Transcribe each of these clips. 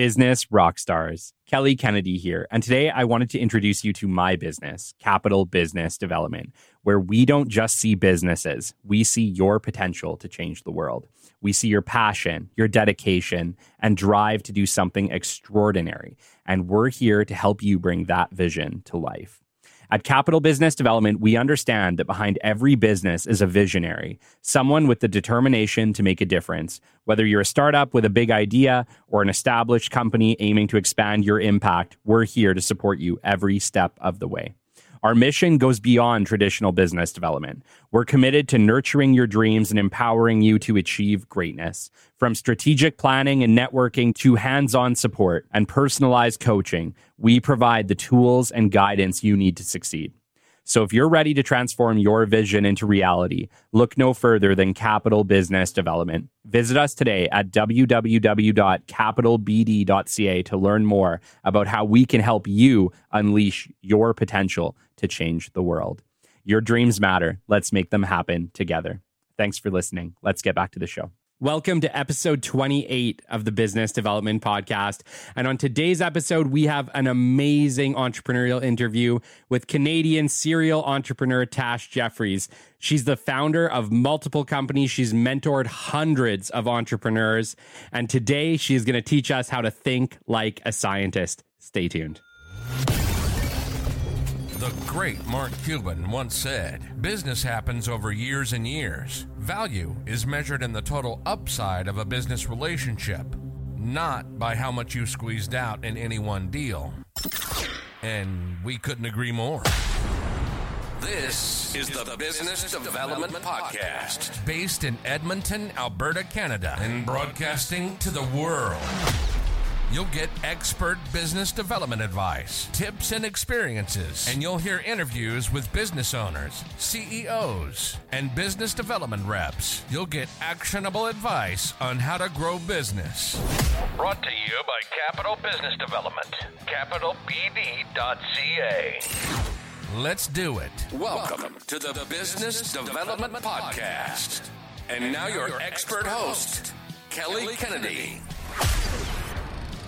Business rock stars. Kelly Kennedy here. And today I wanted to introduce you to my business, Capital Business Development, where we don't just see businesses, we see your potential to change the world. We see your passion, your dedication, and drive to do something extraordinary. And we're here to help you bring that vision to life. At Capital Business Development, we understand that behind every business is a visionary, someone with the determination to make a difference. Whether you're a startup with a big idea or an established company aiming to expand your impact, we're here to support you every step of the way. Our mission goes beyond traditional business development. We're committed to nurturing your dreams and empowering you to achieve greatness. From strategic planning and networking to hands on support and personalized coaching, we provide the tools and guidance you need to succeed. So if you're ready to transform your vision into reality, look no further than Capital Business Development. Visit us today at www.capitalbd.ca to learn more about how we can help you unleash your potential to change the world. Your dreams matter. Let's make them happen together. Thanks for listening. Let's get back to the show. Welcome to episode 28 of the Business Development Podcast. And on today's episode, we have an amazing entrepreneurial interview with Canadian serial entrepreneur Tash Jefferies. She's the founder of multiple companies. She's mentored hundreds of entrepreneurs. And today, she's going to teach us how to think like a scientist. Stay tuned. The great Mark Cuban once said business happens over years and years. Value is measured in the total upside of a business relationship, not by how much you squeezed out in any one deal. And we couldn't agree more. This is the Business Development Podcast, based in Edmonton, Alberta, Canada, and broadcasting to the world. You'll get expert business development advice, tips, and experiences, and you'll hear interviews with business owners, CEOs, and business development reps. You'll get actionable advice on how to grow business. Brought to you by Capital Business Development, capitalbd.ca. Let's do it. Welcome to the Business Development Podcast. And now your expert host, Kelly Kennedy.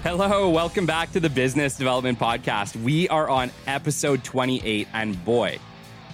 Hello, welcome back to the Business Development Podcast. We are on episode 28, and boy,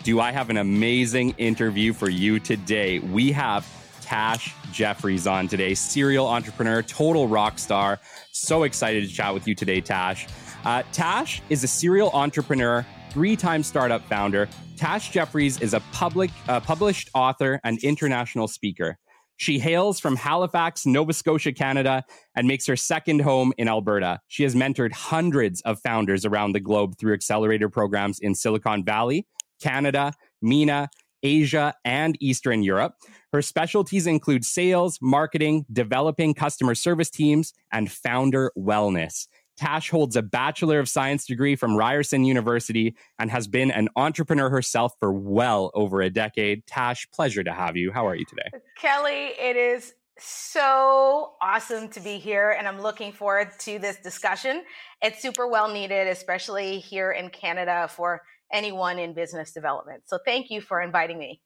do I have an amazing interview for you today. We have Tash Jefferies on today, serial entrepreneur, total rock star. So excited to chat with you today, Tash. Uh, Tash is a serial entrepreneur, three time startup founder. Tash Jefferies is a public, uh, published author and international speaker. She hails from Halifax, Nova Scotia, Canada, and makes her second home in Alberta. She has mentored hundreds of founders around the globe through accelerator programs in Silicon Valley, Canada, MENA, Asia, and Eastern Europe. Her specialties include sales, marketing, developing customer service teams, and founder wellness. Tash holds a Bachelor of Science degree from Ryerson University and has been an entrepreneur herself for well over a decade. Tash, pleasure to have you. How are you today? Kelly, it is so awesome to be here, and I'm looking forward to this discussion. It's super well needed, especially here in Canada for anyone in business development. So, thank you for inviting me.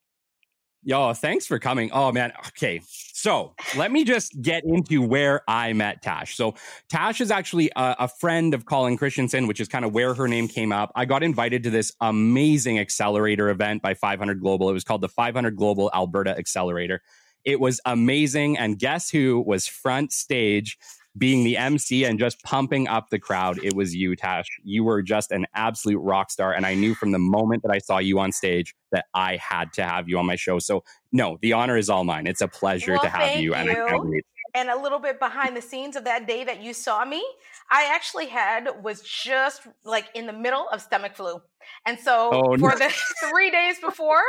Yo, thanks for coming. Oh man. Okay. So let me just get into where I met Tash. So Tash is actually a, a, friend of Colin Christensen, which is kind of where her name came up. I got invited to this amazing accelerator event by 500 Global. It was called the 500 Global Alberta Accelerator. It was amazing. And guess who was front stage being the MC and just pumping up the crowd, it was you, Tash. You were just an absolute rock star. And I knew from the moment that I saw you on stage that I had to have you on my show. So, no, the honor is all mine. It's a pleasure well, to have you. you. And, and a little bit behind the scenes of that day that you saw me, I actually had was just like in the middle of stomach flu. And so oh, for no. the three days before,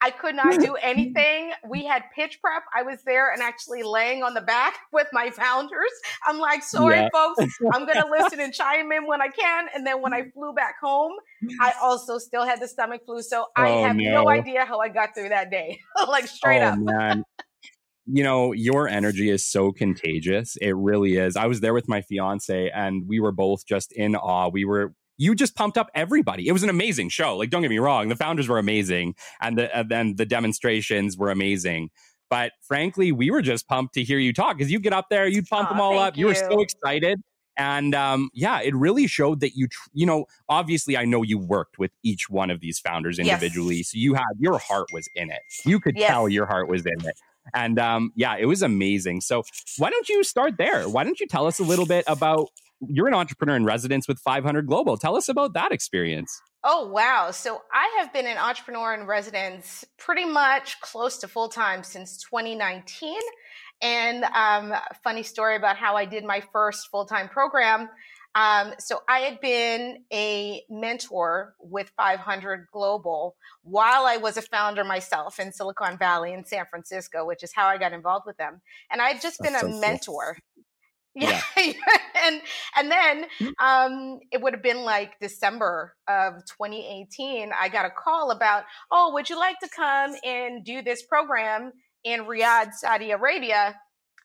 I could not do anything. We had pitch prep. I was there and actually laying on the back with my founders. I'm like, sorry, yeah. folks, I'm going to listen and chime in when I can. And then when I flew back home, I also still had the stomach flu. So I oh, have no. no. idea how I got through that day, like straight oh, up. Man. You know, your energy is so contagious. It really is. I was there with my fiance and we were both just in awe. We were you just pumped up everybody. It was an amazing show. Like, don't get me wrong, the founders were amazing, and the and then the demonstrations were amazing. But frankly, we were just pumped to hear you talk because you get up there, you'd pump them all up. You. you were so excited. And um, yeah, it really showed that you, tr- you know, obviously, I know you worked with each one of these founders individually, yes. so you had your heart was in it. You could yes. tell your heart was in it. And um, yeah, it was amazing. So why don't you start there? Why don't you tell us a little bit about you're an entrepreneur in residence with 500 Global. Tell us about that experience. Oh, wow. So I have been an entrepreneur in residence pretty much close to full time since 2019. And um, funny story about how I did my first full time program. Um, so I had been a mentor with 500 Global while I was a founder myself in Silicon Valley in San Francisco, which is how I got involved with them. And I'd just been a mentor. Yeah. yeah. and and then mm. um, it would have been like December of 2018. I got a call about, oh, would you like to come and do this program in Riyadh, Saudi Arabia?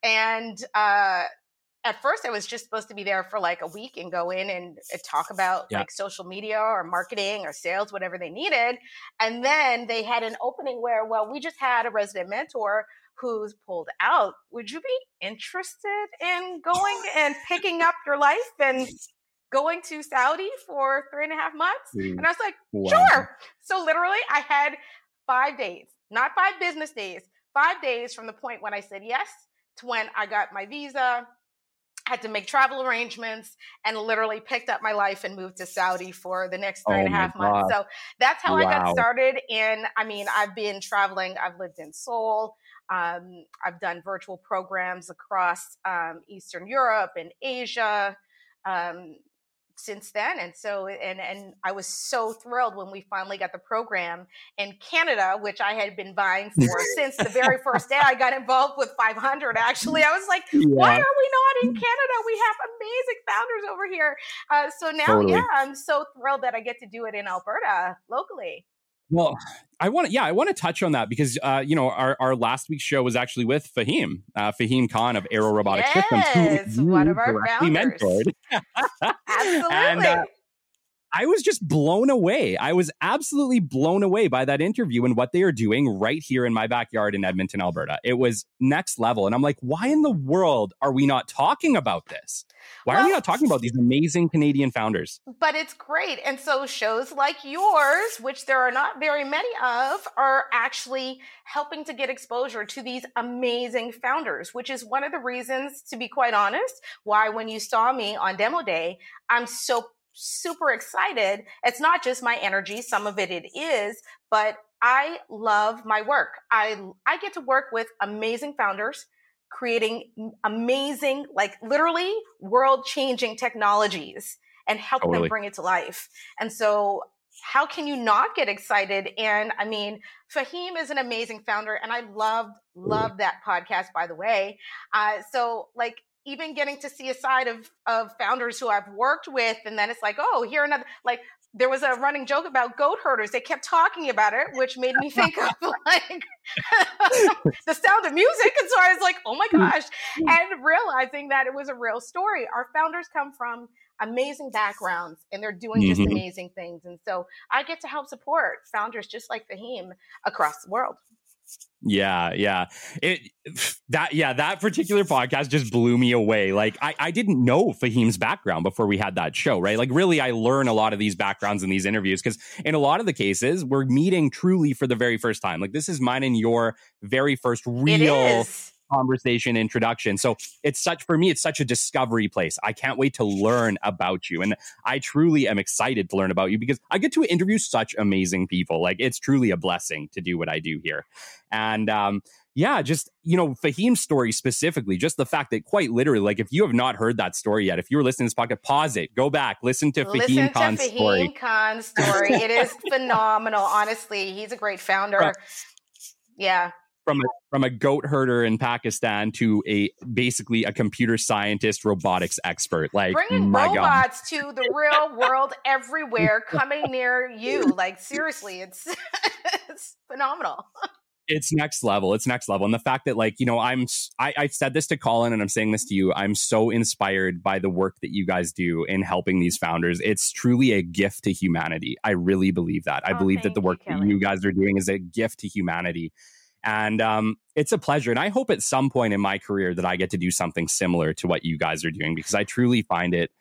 And uh, at first, I was just supposed to be there for like a week and go in and uh, talk about yeah. like social media or marketing or sales, whatever they needed. And then they had an opening where, well, we just had a resident mentor who's pulled out, would you be interested in going and picking up your life and going to Saudi for three and a half months? Mm. And I was like, wow. sure. So literally, I had five days, not five business days, five days from the point when I said yes to when I got my visa, had to make travel arrangements and literally picked up my life and moved to Saudi for the next three oh and a half months. So that's how wow. I got started. And I mean, I've been traveling. I've lived in Seoul. Um, I've done virtual programs across um, Eastern Europe and Asia um, since then. And so, and, and I was so thrilled when we finally got the program in Canada, which I had been vying for since the very first day I got involved with 500. Actually, I was like, yeah. why are we not in Canada? We have amazing founders over here. Uh, so now, totally. yeah, I'm so thrilled that I get to do it in Alberta locally. Well, I want to, yeah, I want to touch on that because, uh, you know, our, our last week's show was actually with Fahim, uh, Fahim Khan of Aero Robotic yes, Systems, who one of our founders. mentored. Absolutely. and, uh, I was just blown away. I was absolutely blown away by that interview and what they are doing right here in my backyard in Edmonton, Alberta. It was next level. And I'm like, why in the world are we not talking about this? Why well, are we not talking about these amazing Canadian founders? But it's great. And so shows like yours, which there are not very many of, are actually helping to get exposure to these amazing founders, which is one of the reasons, to be quite honest, why when you saw me on demo day, I'm so super excited. It's not just my energy, some of it it is, but I love my work. I I get to work with amazing founders creating amazing like literally world-changing technologies and help totally. them bring it to life. And so how can you not get excited? And I mean, Fahim is an amazing founder, and I loved loved that podcast. By the way, uh, so like even getting to see a side of of founders who I've worked with, and then it's like, oh, here another like there was a running joke about goat herders. They kept talking about it, which made me think of like the sound of music. And so I was like, oh my gosh. And realizing that it was a real story. Our founders come from amazing backgrounds and they're doing mm-hmm. just amazing things. And so I get to help support founders just like Fahim across the world. Yeah, yeah. It that yeah, that particular podcast just blew me away. Like I, I didn't know Fahim's background before we had that show, right? Like really I learn a lot of these backgrounds in these interviews because in a lot of the cases we're meeting truly for the very first time. Like this is mine and your very first real conversation introduction. So it's such for me, it's such a discovery place. I can't wait to learn about you. And I truly am excited to learn about you because I get to interview such amazing people. Like it's truly a blessing to do what I do here. And um, yeah, just you know, Fahim's story specifically, just the fact that quite literally, like if you have not heard that story yet, if you're listening to this podcast, pause it, go back, listen to listen Fahim Khan's Fahim story. Khan's story. it is phenomenal. Honestly, he's a great founder. Yeah from a, from a goat herder in Pakistan to a basically a computer scientist, robotics expert. Like bringing robots God. to the real world everywhere, coming near you. Like seriously, it's it's phenomenal. It's next level. It's next level. And the fact that, like, you know, I'm, I, I said this to Colin and I'm saying this to you. I'm so inspired by the work that you guys do in helping these founders. It's truly a gift to humanity. I really believe that. I oh, believe that the work you, that you guys are doing is a gift to humanity And um, it's a pleasure. And I hope at some point in my career that I get to do something similar to what you guys are doing because I truly find it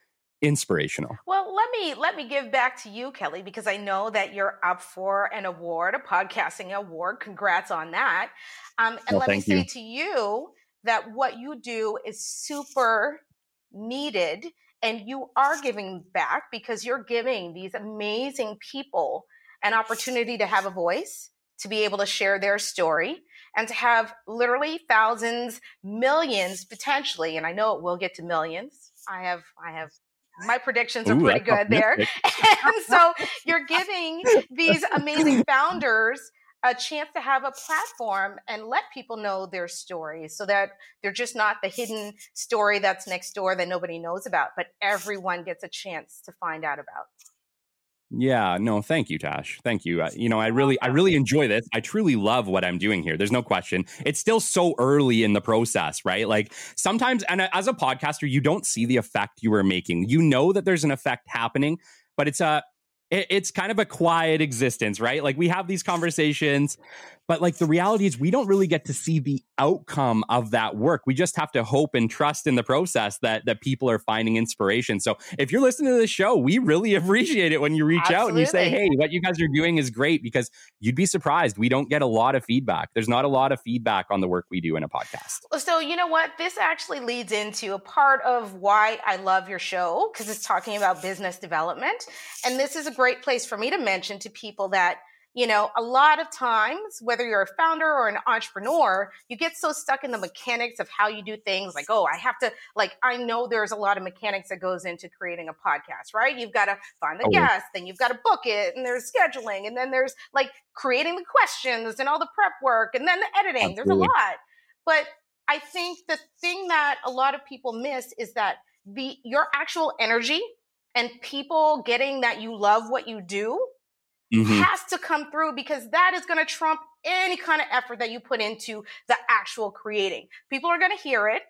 inspirational. Well, let me let me give back to you, Kelly, because I know that you're up for an award, a podcasting award. Congrats on that. Um, and well, let me say you. to you that what you do is super needed and you are giving back because you're giving these amazing people an opportunity to have a voice to be able to share their story and to have literally thousands millions potentially and i know it will get to millions. I have i have my predictions are Ooh, pretty good there. and so you're giving these amazing founders a chance to have a platform and let people know their stories so that they're just not the hidden story that's next door that nobody knows about, but everyone gets a chance to find out about. Yeah, no, thank you, Tash. Thank you. Uh, you know, I really, I really enjoy this. I truly love what I'm doing here. There's no question. It's still so early in the process, right? Like sometimes, and as a podcaster, you don't see the effect you are making. You know that there's an effect happening, but it's a, it's kind of a quiet existence, right? Like we have these conversations, but like the reality is we don't really get to see the outcome of that work. We just have to hope and trust in the process that that people are finding inspiration. So if you're listening to this show, we really appreciate it when you reach Absolutely. out and you say, "Hey, what you guys are doing is great," because you'd be surprised we don't get a lot of feedback. There's not a lot of feedback on the work we do in a podcast. So you know what? This actually leads into a part of why I love your show because it's talking about business development, and this is a great place for me to mention to people that you know, a lot of times, whether you're a founder or an entrepreneur, you get so stuck in the mechanics of how you do things. Like, oh, I have to, like, I know there's a lot of mechanics that goes into creating a podcast, right? You've got to find the oh, guest, then you've got to book it, and there's scheduling, and then there's like creating the questions and all the prep work, and then the editing. Absolutely. There's a lot. But I think the thing that a lot of people miss is that the your actual energy and people getting that you love what you do mm-hmm. has to come through because that is going to trump any kind of effort that you put into the actual creating. People are going to hear it.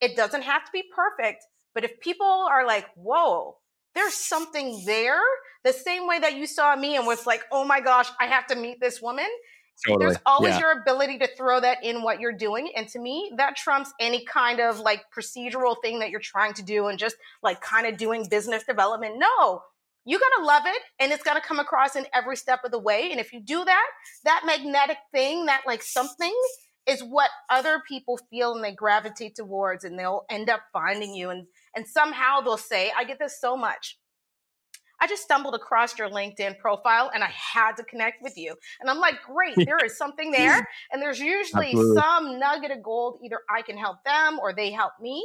It doesn't have to be perfect, but if people are like, whoa, there's something there, the same way that you saw me and was like, oh my gosh, I have to meet this woman. Totally. There's always yeah. your ability to throw that in what you're doing. And to me, that trumps any kind of like procedural thing that you're trying to do and just like kind of doing business development. No, you're going to love it and it's going to come across in every step of the way. And if you do that, that magnetic thing, that like something is what other people feel and they gravitate towards and they'll end up finding you. And, and somehow they'll say, I get this so much. I just stumbled across your LinkedIn profile and I had to connect with you. And I'm like, great, there is something there. And there's usually Absolutely. some nugget of gold. Either I can help them or they help me.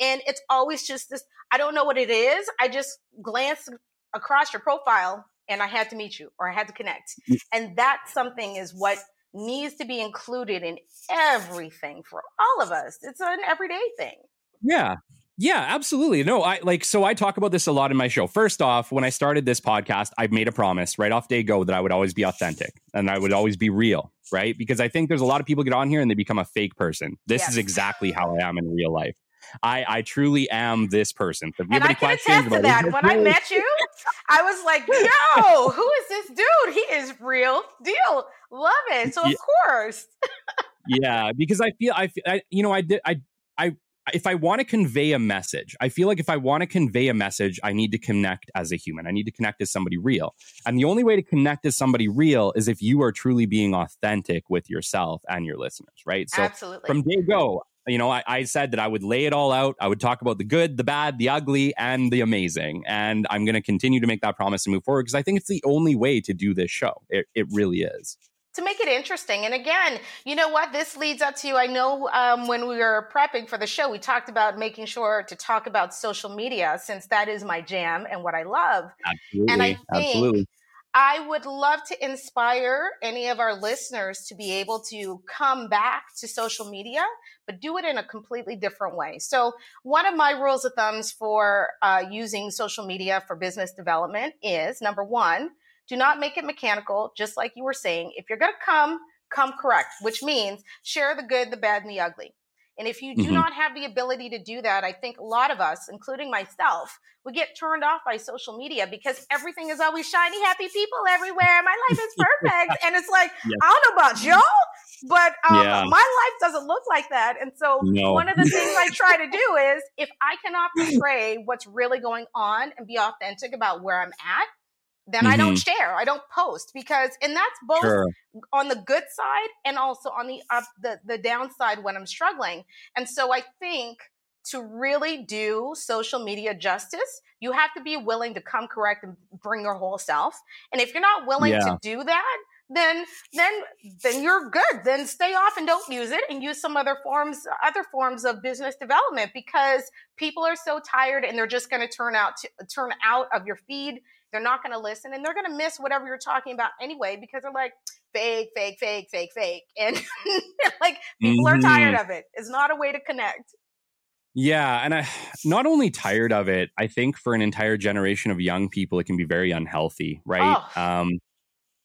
And it's always just this I don't know what it is. I just glance across your profile and I had to meet you or I had to connect. Mm. And that something is what needs to be included in everything for all of us. It's an everyday thing. Yeah. Yeah, absolutely. No, I like so I talk about this a lot in my show. First off, when I started this podcast, I made a promise right off day go that I would always be authentic and I would always be real, right? Because I think there's a lot of people get on here and they become a fake person. This yes. is exactly how I am in real life. I, I truly am this person. So and I can attest to that. When I met you, I was like, yo, who is this dude? He is real deal. Love it. So of yeah. course. yeah, because I feel I, I you know I did I I if I want to convey a message, I feel like if I want to convey a message, I need to connect as a human. I need to connect as somebody real. And the only way to connect as somebody real is if you are truly being authentic with yourself and your listeners, right? So Absolutely. from day go, you know, I, I, said that I would lay it all out. I would talk about the good, the bad, the ugly, and the amazing. And I'm going to continue to make that promise and move forward because I think it's the only way to do this show. It, it really is. To make it interesting. And again, you know what? This leads up to, I know um, when we were prepping for the show, we talked about making sure to talk about social media since that is my jam and what I love. Absolutely. And I think Absolutely. I would love to inspire any of our listeners to be able to come back to social media, but do it in a completely different way. So, one of my rules of thumbs for uh, using social media for business development is number one, do not make it mechanical, just like you were saying. If you're going to come, come correct, which means share the good, the bad, and the ugly. And if you do mm-hmm. not have the ability to do that, I think a lot of us, including myself, we get turned off by social media because everything is always shiny, happy people everywhere. My life is perfect. and it's like, yes. I don't know about y'all, but um, yeah. my life doesn't look like that. And so no. one of the things I try to do is if I cannot portray what's really going on and be authentic about where I'm at, then mm-hmm. I don't mm-hmm. share. I don't post because, and that's both sure. on the good side and also on the up the the downside when I'm struggling. And so I think to really do social media justice, you have to be willing to come correct and bring your whole self. And if you're not willing yeah. to do that, then then then you're good. Then stay off and don't use it and use some other forms other forms of business development because people are so tired and they're just going to turn out to turn out of your feed they're not going to listen and they're going to miss whatever you're talking about anyway because they're like, fake, fake, fake, fake, fake. And like people mm-hmm. are tired mm-hmm. of it. It's not a way to connect. Yeah, and I not only tired of it, I think for an entire generation of young people, it can be very unhealthy, right? Oh. Um,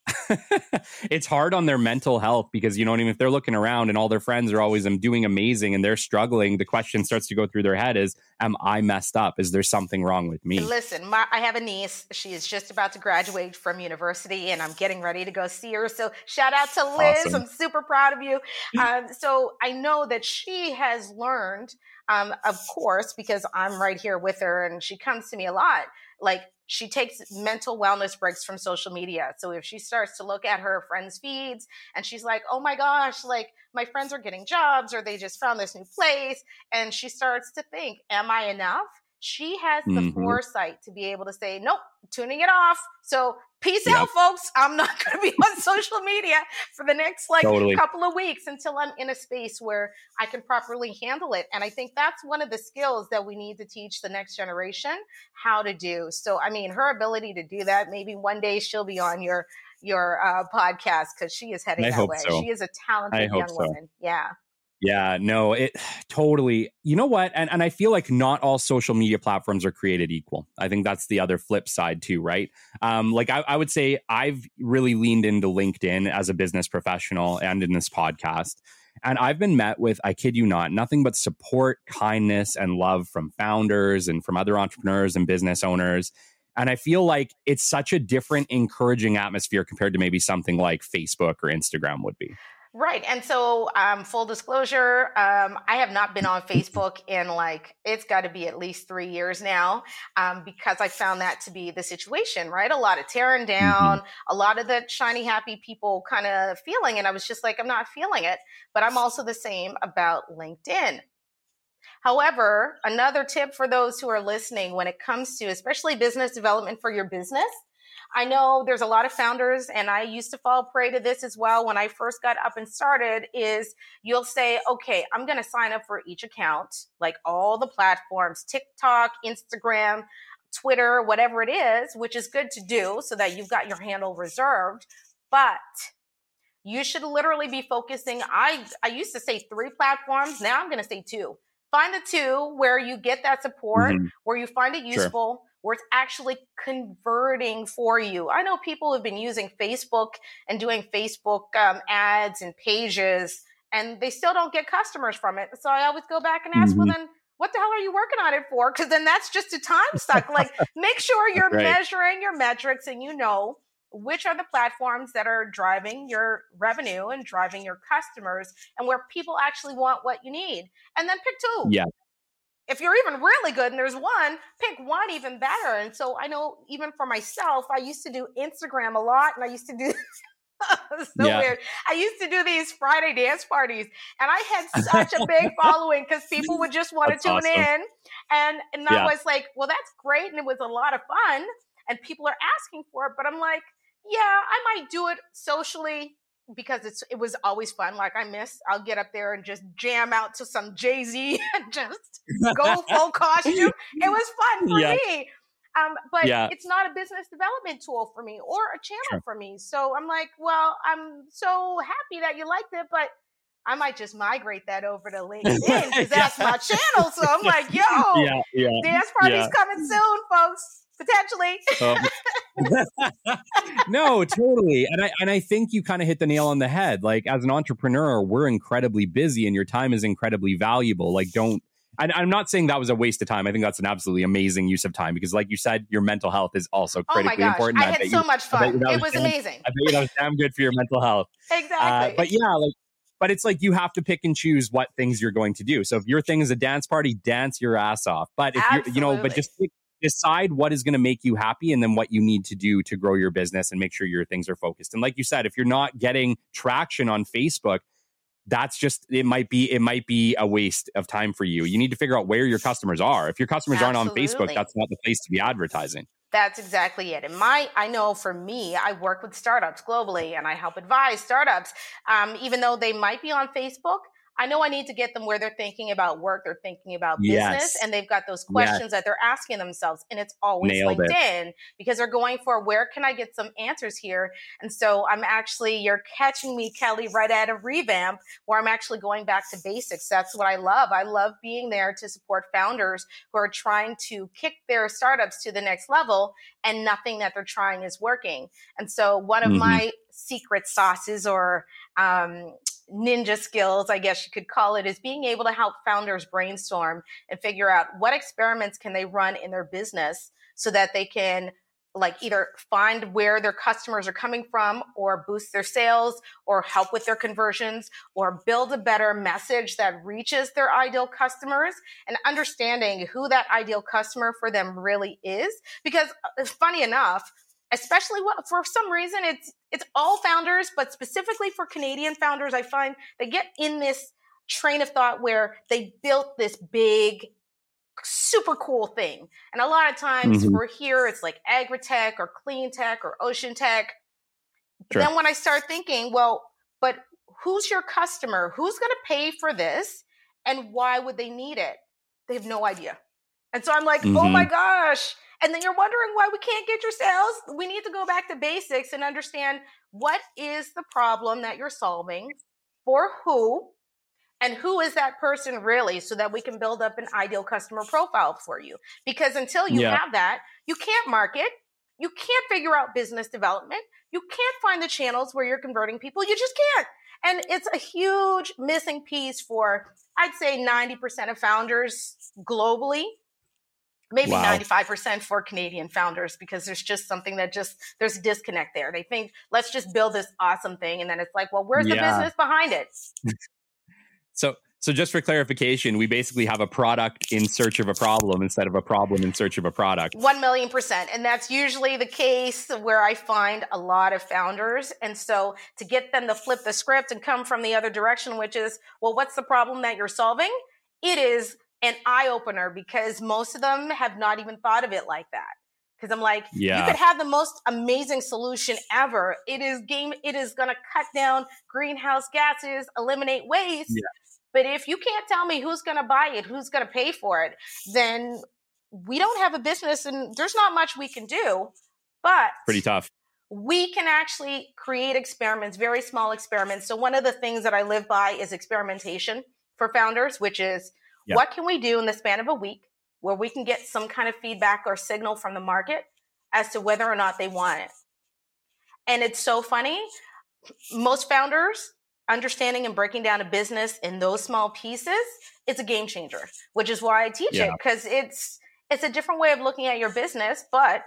it's hard on their mental health because you know what I mean. If they're looking around and all their friends are always um, doing amazing and they're struggling, the question starts to go through their head: Is am I messed up? Is there something wrong with me? Listen, my, I have a niece. She is just about to graduate from university, and I'm getting ready to go see her. So shout out to Liz. Awesome. I'm super proud of you. Um, so I know that she has learned, um, of course, because I'm right here with her, and she comes to me a lot. Like she takes mental wellness breaks from social media. So if she starts to look at her friends' feeds and she's like, oh my gosh, like my friends are getting jobs or they just found this new place, and she starts to think, am I enough? She has the mm-hmm. foresight to be able to say, nope, tuning it off. So peace yep. out, folks. I'm not going to be on social media for the next like totally. couple of weeks until I'm in a space where I can properly handle it. And I think that's one of the skills that we need to teach the next generation how to do. So, I mean, her ability to do that, maybe one day she'll be on your your uh, podcast because she is heading I that way. So. She is a talented young so. woman. Yeah. Yeah, no, it totally. You know what? And and I feel like not all social media platforms are created equal. I think that's the other flip side too, right? Um, like I, I would say I've really leaned into LinkedIn as a business professional and in this podcast. And I've been met with, I kid you not, nothing but support, kindness, and love from founders and from other entrepreneurs and business owners. And I feel like it's such a different, encouraging atmosphere compared to maybe something like Facebook or Instagram would be. Right. And so, um, full disclosure, um, I have not been on Facebook in like, it's got to be at least three years now um, because I found that to be the situation, right? A lot of tearing mm-hmm. down, mm-hmm. a lot of the shiny, happy people kind of feeling. And I was just like, I'm not feeling it. But I'm also the same about LinkedIn. However, another tip for those who are listening when it comes to especially business development for your business I know there's a lot of founders, and I used to fall prey to this as well when I first got up and started. Is you'll say, okay, I'm going to sign up for each account, like all the platforms TikTok, Instagram, Twitter, whatever it is, which is good to do so that you've got your handle reserved. But you should literally be focusing. I, I used to say three platforms, now I'm going to say two. Find the two where you get that support, mm-hmm. where you find it useful. Sure where it's actually converting for you. I know people have been using Facebook and doing Facebook um, ads and pages, and they still don't get customers from it. So I always go back and ask, mm-hmm. well, then what the hell are you working on it for? Because then that's just a time suck. like, make sure you're right. measuring your metrics and you know which are the platforms that are driving your revenue and driving your customers and where people actually want what you need. And then pick two. Yeah if you're even really good and there's one, pick one even better. And so I know even for myself, I used to do Instagram a lot and I used to do so yeah. weird. I used to do these Friday dance parties and I had such a big following because people would just want to tune awesome. in. And and yeah. I was like, well, that's great. And it was a lot of fun. And people are asking for it. But I'm like, yeah, I might do it socially because it's it was always fun. Like I miss, I'll get up there and just jam out to some Jay Z and just go full costume. It was fun for yeah. me. Um, but yeah. it's not a business development tool for me or a channel sure. for me. So I'm like, well, I'm so happy that you liked it, but I might just migrate that over to LinkedIn because yeah. that's my channel. So I'm like, yo, yeah, yeah, dance party's coming soon, folks. Potentially. Um, no, totally. And I and I think you kind of hit the nail on the head. Like as an entrepreneur, we're incredibly busy and your time is incredibly valuable. Like don't and I'm not saying that was a waste of time. I think that's an absolutely amazing use of time because, like you said, your mental health is also critically oh important. I, I had so you, much fun. It was, damn, amazing. I bet you that was damn good for your mental health. Exactly. Uh, but yeah, like but it's like you have to pick and choose what things you're going to do. So if your thing is a dance party, dance your ass off. But if you're, you know, but just decide what is going to make you happy and then what you need to do to grow your business and make sure your things are focused. And like you said, if you're not getting traction on Facebook, that's just it might be it might be a waste of time for you. You need to figure out where your customers are. If your customers Absolutely. aren't on Facebook, that's not the place to be advertising. That's exactly it. And my, I know for me, I work with startups globally and I help advise startups, um, even though they might be on Facebook. I know I need to get them where they're thinking about work, they're thinking about yes. business, and they've got those questions yes. that they're asking themselves. And it's always Nailed LinkedIn it. because they're going for where can I get some answers here? And so I'm actually, you're catching me, Kelly, right at a revamp where I'm actually going back to basics. That's what I love. I love being there to support founders who are trying to kick their startups to the next level and nothing that they're trying is working. And so one of mm-hmm. my secret sauces or um, ninja skills, I guess you could call it, is being able to help founders brainstorm and figure out what experiments can they run in their business so that they can like either find where their customers are coming from or boost their sales or help with their conversions or build a better message that reaches their ideal customers and understanding who that ideal customer for them really is. Because uh, funny enough especially for some reason it's it's all founders but specifically for canadian founders i find they get in this train of thought where they built this big super cool thing and a lot of times mm-hmm. we're here it's like agritech or clean tech or ocean tech sure. then when i start thinking well but who's your customer who's going to pay for this and why would they need it they have no idea and so i'm like mm-hmm. oh my mm-hmm. gosh and then you're wondering why we can't get your sales. We need to go back to basics and understand what is the problem that you're solving for who and who is that person really so that we can build up an ideal customer profile for you. Because until you yeah. have that, you can't market, you can't figure out business development, you can't find the channels where you're converting people. You just can't. And it's a huge missing piece for, I'd say, 90% of founders globally maybe wow. 95% for Canadian founders because there's just something that just there's a disconnect there. They think let's just build this awesome thing and then it's like, well, where's yeah. the business behind it? so so just for clarification, we basically have a product in search of a problem instead of a problem in search of a product. 1 million percent. And that's usually the case where I find a lot of founders. And so to get them to flip the script and come from the other direction, which is, well, what's the problem that you're solving? It is an eye opener because most of them have not even thought of it like that. Because I'm like, yeah. you could have the most amazing solution ever. It is game. It is going to cut down greenhouse gases, eliminate waste. Yeah. But if you can't tell me who's going to buy it, who's going to pay for it, then we don't have a business, and there's not much we can do. But pretty tough. We can actually create experiments, very small experiments. So one of the things that I live by is experimentation for founders, which is What can we do in the span of a week where we can get some kind of feedback or signal from the market as to whether or not they want it? And it's so funny. Most founders understanding and breaking down a business in those small pieces, it's a game changer, which is why I teach yeah. it because it's it's a different way of looking at your business, but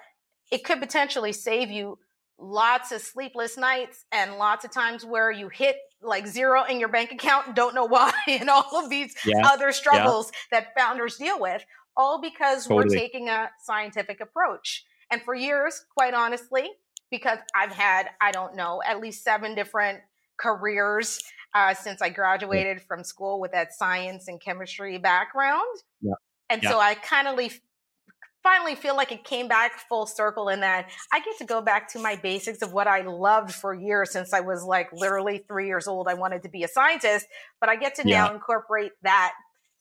it could potentially save you lots of sleepless nights and lots of times where you hit like zero in your bank account and don't know why and all of these yeah. other struggles yeah. that founders deal with all because totally. we're taking a scientific approach and for years quite honestly because i've had i don't know at least seven different careers uh, since i graduated yeah. from school with that science and chemistry background and so i kind of finally feel like it came back full circle in that I get to go back to my basics of what I loved for years since I was like literally three years old. I wanted to be a scientist, but I get to yeah. now incorporate that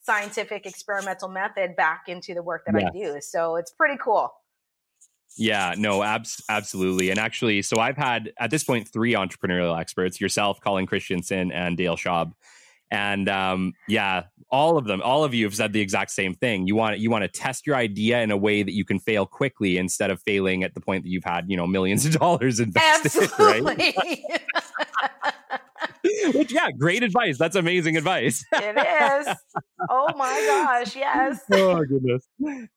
scientific experimental method back into the work that yeah. I do. So it's pretty cool. Yeah, no, abs- absolutely. And actually, so I've had at this point three entrepreneurial experts yourself, Colin Christensen, and Dale Schaub And um, yeah, all of them, all of you have said the exact same thing. You want you want to test your idea in a way that you can fail quickly instead of failing at the point that you've had you know millions of dollars invested. Absolutely. Right? Which, yeah, great advice. That's amazing advice. it is. Oh my gosh, yes. oh goodness.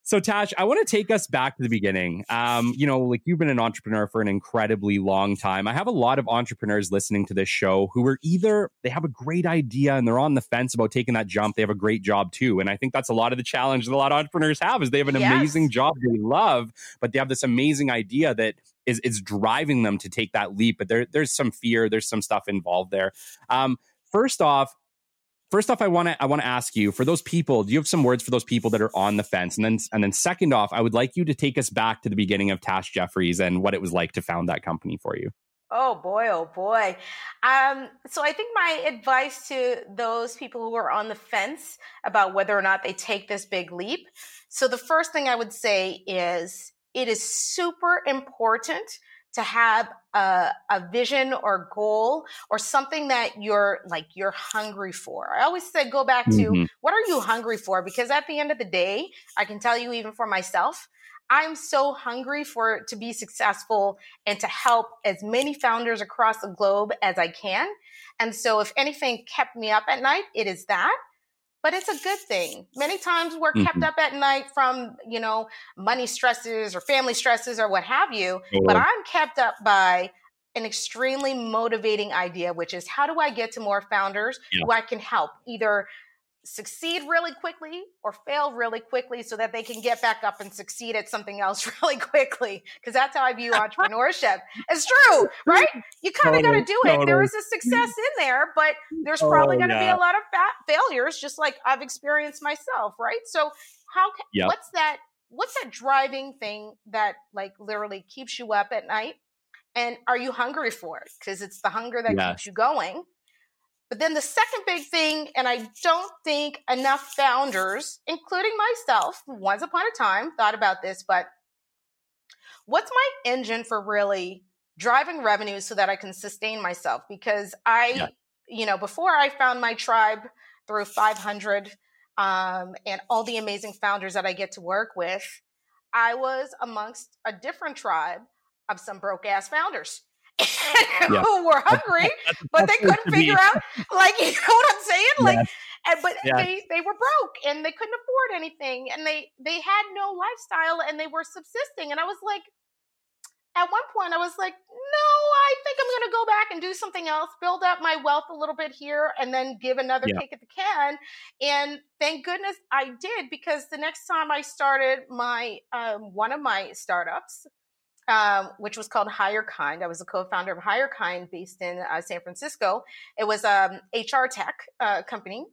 So Tash, I want to take us back to the beginning. Um, you know, like you've been an entrepreneur for an incredibly long time. I have a lot of entrepreneurs listening to this show who are either they have a great idea and they're on the fence about taking that jump. They have a great job too. And I think that's a lot of the challenge that a lot of entrepreneurs have is they have an yes. amazing job they love, but they have this amazing idea that is is driving them to take that leap. But there, there's some fear, there's some stuff involved there. Um, first off, first off, I want to I want to ask you for those people. Do you have some words for those people that are on the fence? And then and then second off, I would like you to take us back to the beginning of Tash Jefferies and what it was like to found that company for you. Oh boy, oh boy. Um, so I think my advice to those people who are on the fence about whether or not they take this big leap. So the first thing I would say is it is super important to have a, a, vision or goal or something that you're like you're hungry for. I always say go back to mm-hmm. what are you hungry for? Because at the end of the day i can tell you even for myself i'm so hungry for to be successful and to help as many founders across the globe as i can. And so if anything kept me up at night it is that but it's a good thing. Many times we're kept mm-hmm. up at night from, you know, money stresses or family stresses or what have you. But I'm kept up by an extremely motivating idea, which is how do I get to more founders yeah. who I can help either succeed really quickly or fail really quickly so that they can get back up and succeed at something else really quickly because that's how i view entrepreneurship it's true right you kind of totally, got to do it totally. there is a success in there but there's probably oh, going to yeah. be a lot of failures just like i've experienced myself right so how can, yep. what's that what's that driving thing that like literally keeps you up at night and are you hungry for it because it's the hunger that yes. keeps you going but then the second big thing, and I don't think enough founders, including myself, once upon a time, thought about this, but what's my engine for really driving revenue so that I can sustain myself? Because I, yeah. you know, before I found my tribe through 500 um, and all the amazing founders that I get to work with, I was amongst a different tribe of some broke ass founders yeah. who were hungry, but they couldn't figure out, like, you know what I'm saying? Like, yes. and, but yes. they, they were broke and they couldn't afford anything and they, they had no lifestyle and they were subsisting. And I was like, at one point I was like, no, I think I'm going to go back and do something else, build up my wealth a little bit here, and then give another yeah. kick at the can. And thank goodness I did because the next time I started my um, one of my startups, um, which was called Higher Kind. I was a co-founder of Higher Kind, based in uh, San Francisco. It was a HR tech uh, company.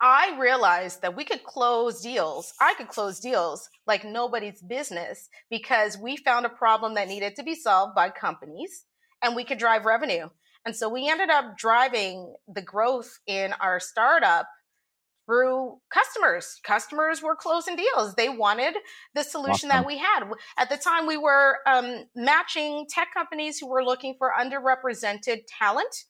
I realized that we could close deals. I could close deals like nobody's business because we found a problem that needed to be solved by companies, and we could drive revenue. And so we ended up driving the growth in our startup through customers. Customers were closing deals. They wanted the solution awesome. that we had. At the time, we were um, matching tech companies who were looking for underrepresented talent,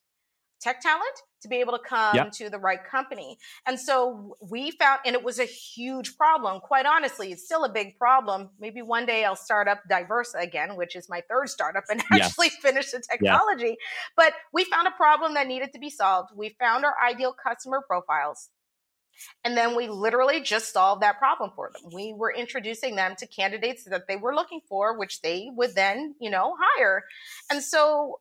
tech talent, to be able to come yep. to the right company. And so we found, and it was a huge problem. Quite honestly, it's still a big problem. Maybe one day I'll start up Diversa again, which is my third startup, and actually finish the technology. Yeah. But we found a problem that needed to be solved. We found our ideal customer profiles and then we literally just solved that problem for them. We were introducing them to candidates that they were looking for, which they would then, you know, hire. And so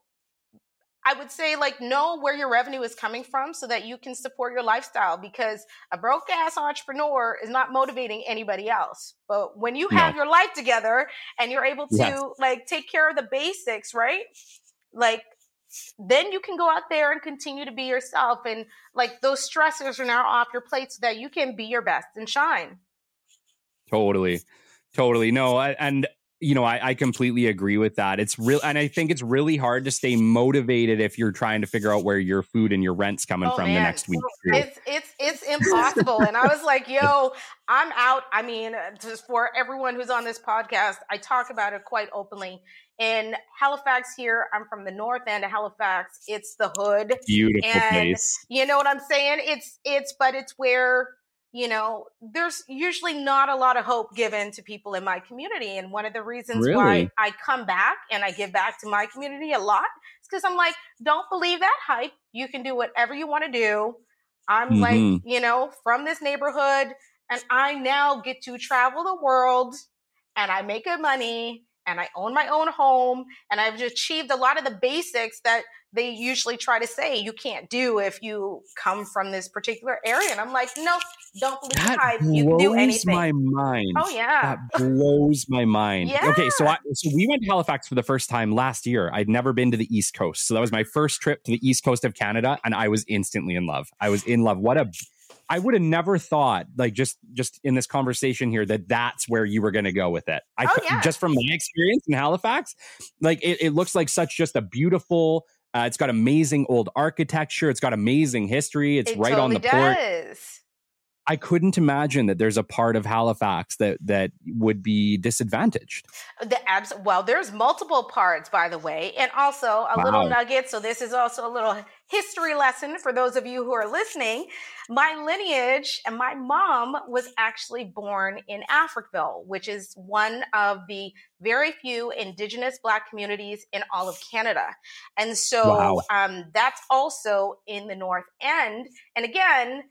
I would say, like, know where your revenue is coming from so that you can support your lifestyle because a broke ass entrepreneur is not motivating anybody else. But when you have no. your life together and you're able to, yes. like, take care of the basics, right? Like, then you can go out there and continue to be yourself and like those stressors are now off your plate so that you can be your best and shine totally totally no and you know, I, I, completely agree with that. It's real, and I think it's really hard to stay motivated if you're trying to figure out where your food and your rent's coming oh, from man. the next week. Oh, it's it's it's impossible. and I was like, "Yo, I'm out." I mean, uh, just for everyone who's on this podcast, I talk about it quite openly. In Halifax, here, I'm from the north end of Halifax. It's the hood, beautiful and, place. You know what I'm saying? It's it's, but it's where you know, there's usually not a lot of hope given to people in my community. And one of the reasons really? why I come back and I give back to my community a lot is because I'm like, don't believe that hype. You can do whatever you want to do. I'm mm-hmm. like, you know, from this neighborhood, and I now get to travel the world and I make good money and I own my own home and I've achieved a lot of the basics that they usually try to say you can't do if you come from this particular area. And I'm like, no, don't believe that hype. You can do anything. Blows my mind. Oh yeah, that blows my mind. Yeah. Okay, so I so we went to Halifax for the first time last year. I'd never been to the East Coast, so that was my first trip to the East Coast of Canada, and I was instantly in love. I was in love. What a I would have never thought, like just just in this conversation here, that that's where you were going to go with it. I oh, yeah. just from my experience in Halifax, like it, it looks like such just a beautiful. Uh, it's got amazing old architecture. It's got amazing history. It's it right totally on the does. port. I couldn't imagine that there's a part of Halifax that that would be disadvantaged. The abs- well, there's multiple parts, by the way, and also a wow. little nugget. So this is also a little history lesson for those of you who are listening. My lineage and my mom was actually born in Africville, which is one of the very few Indigenous Black communities in all of Canada, and so wow. um, that's also in the North End. And again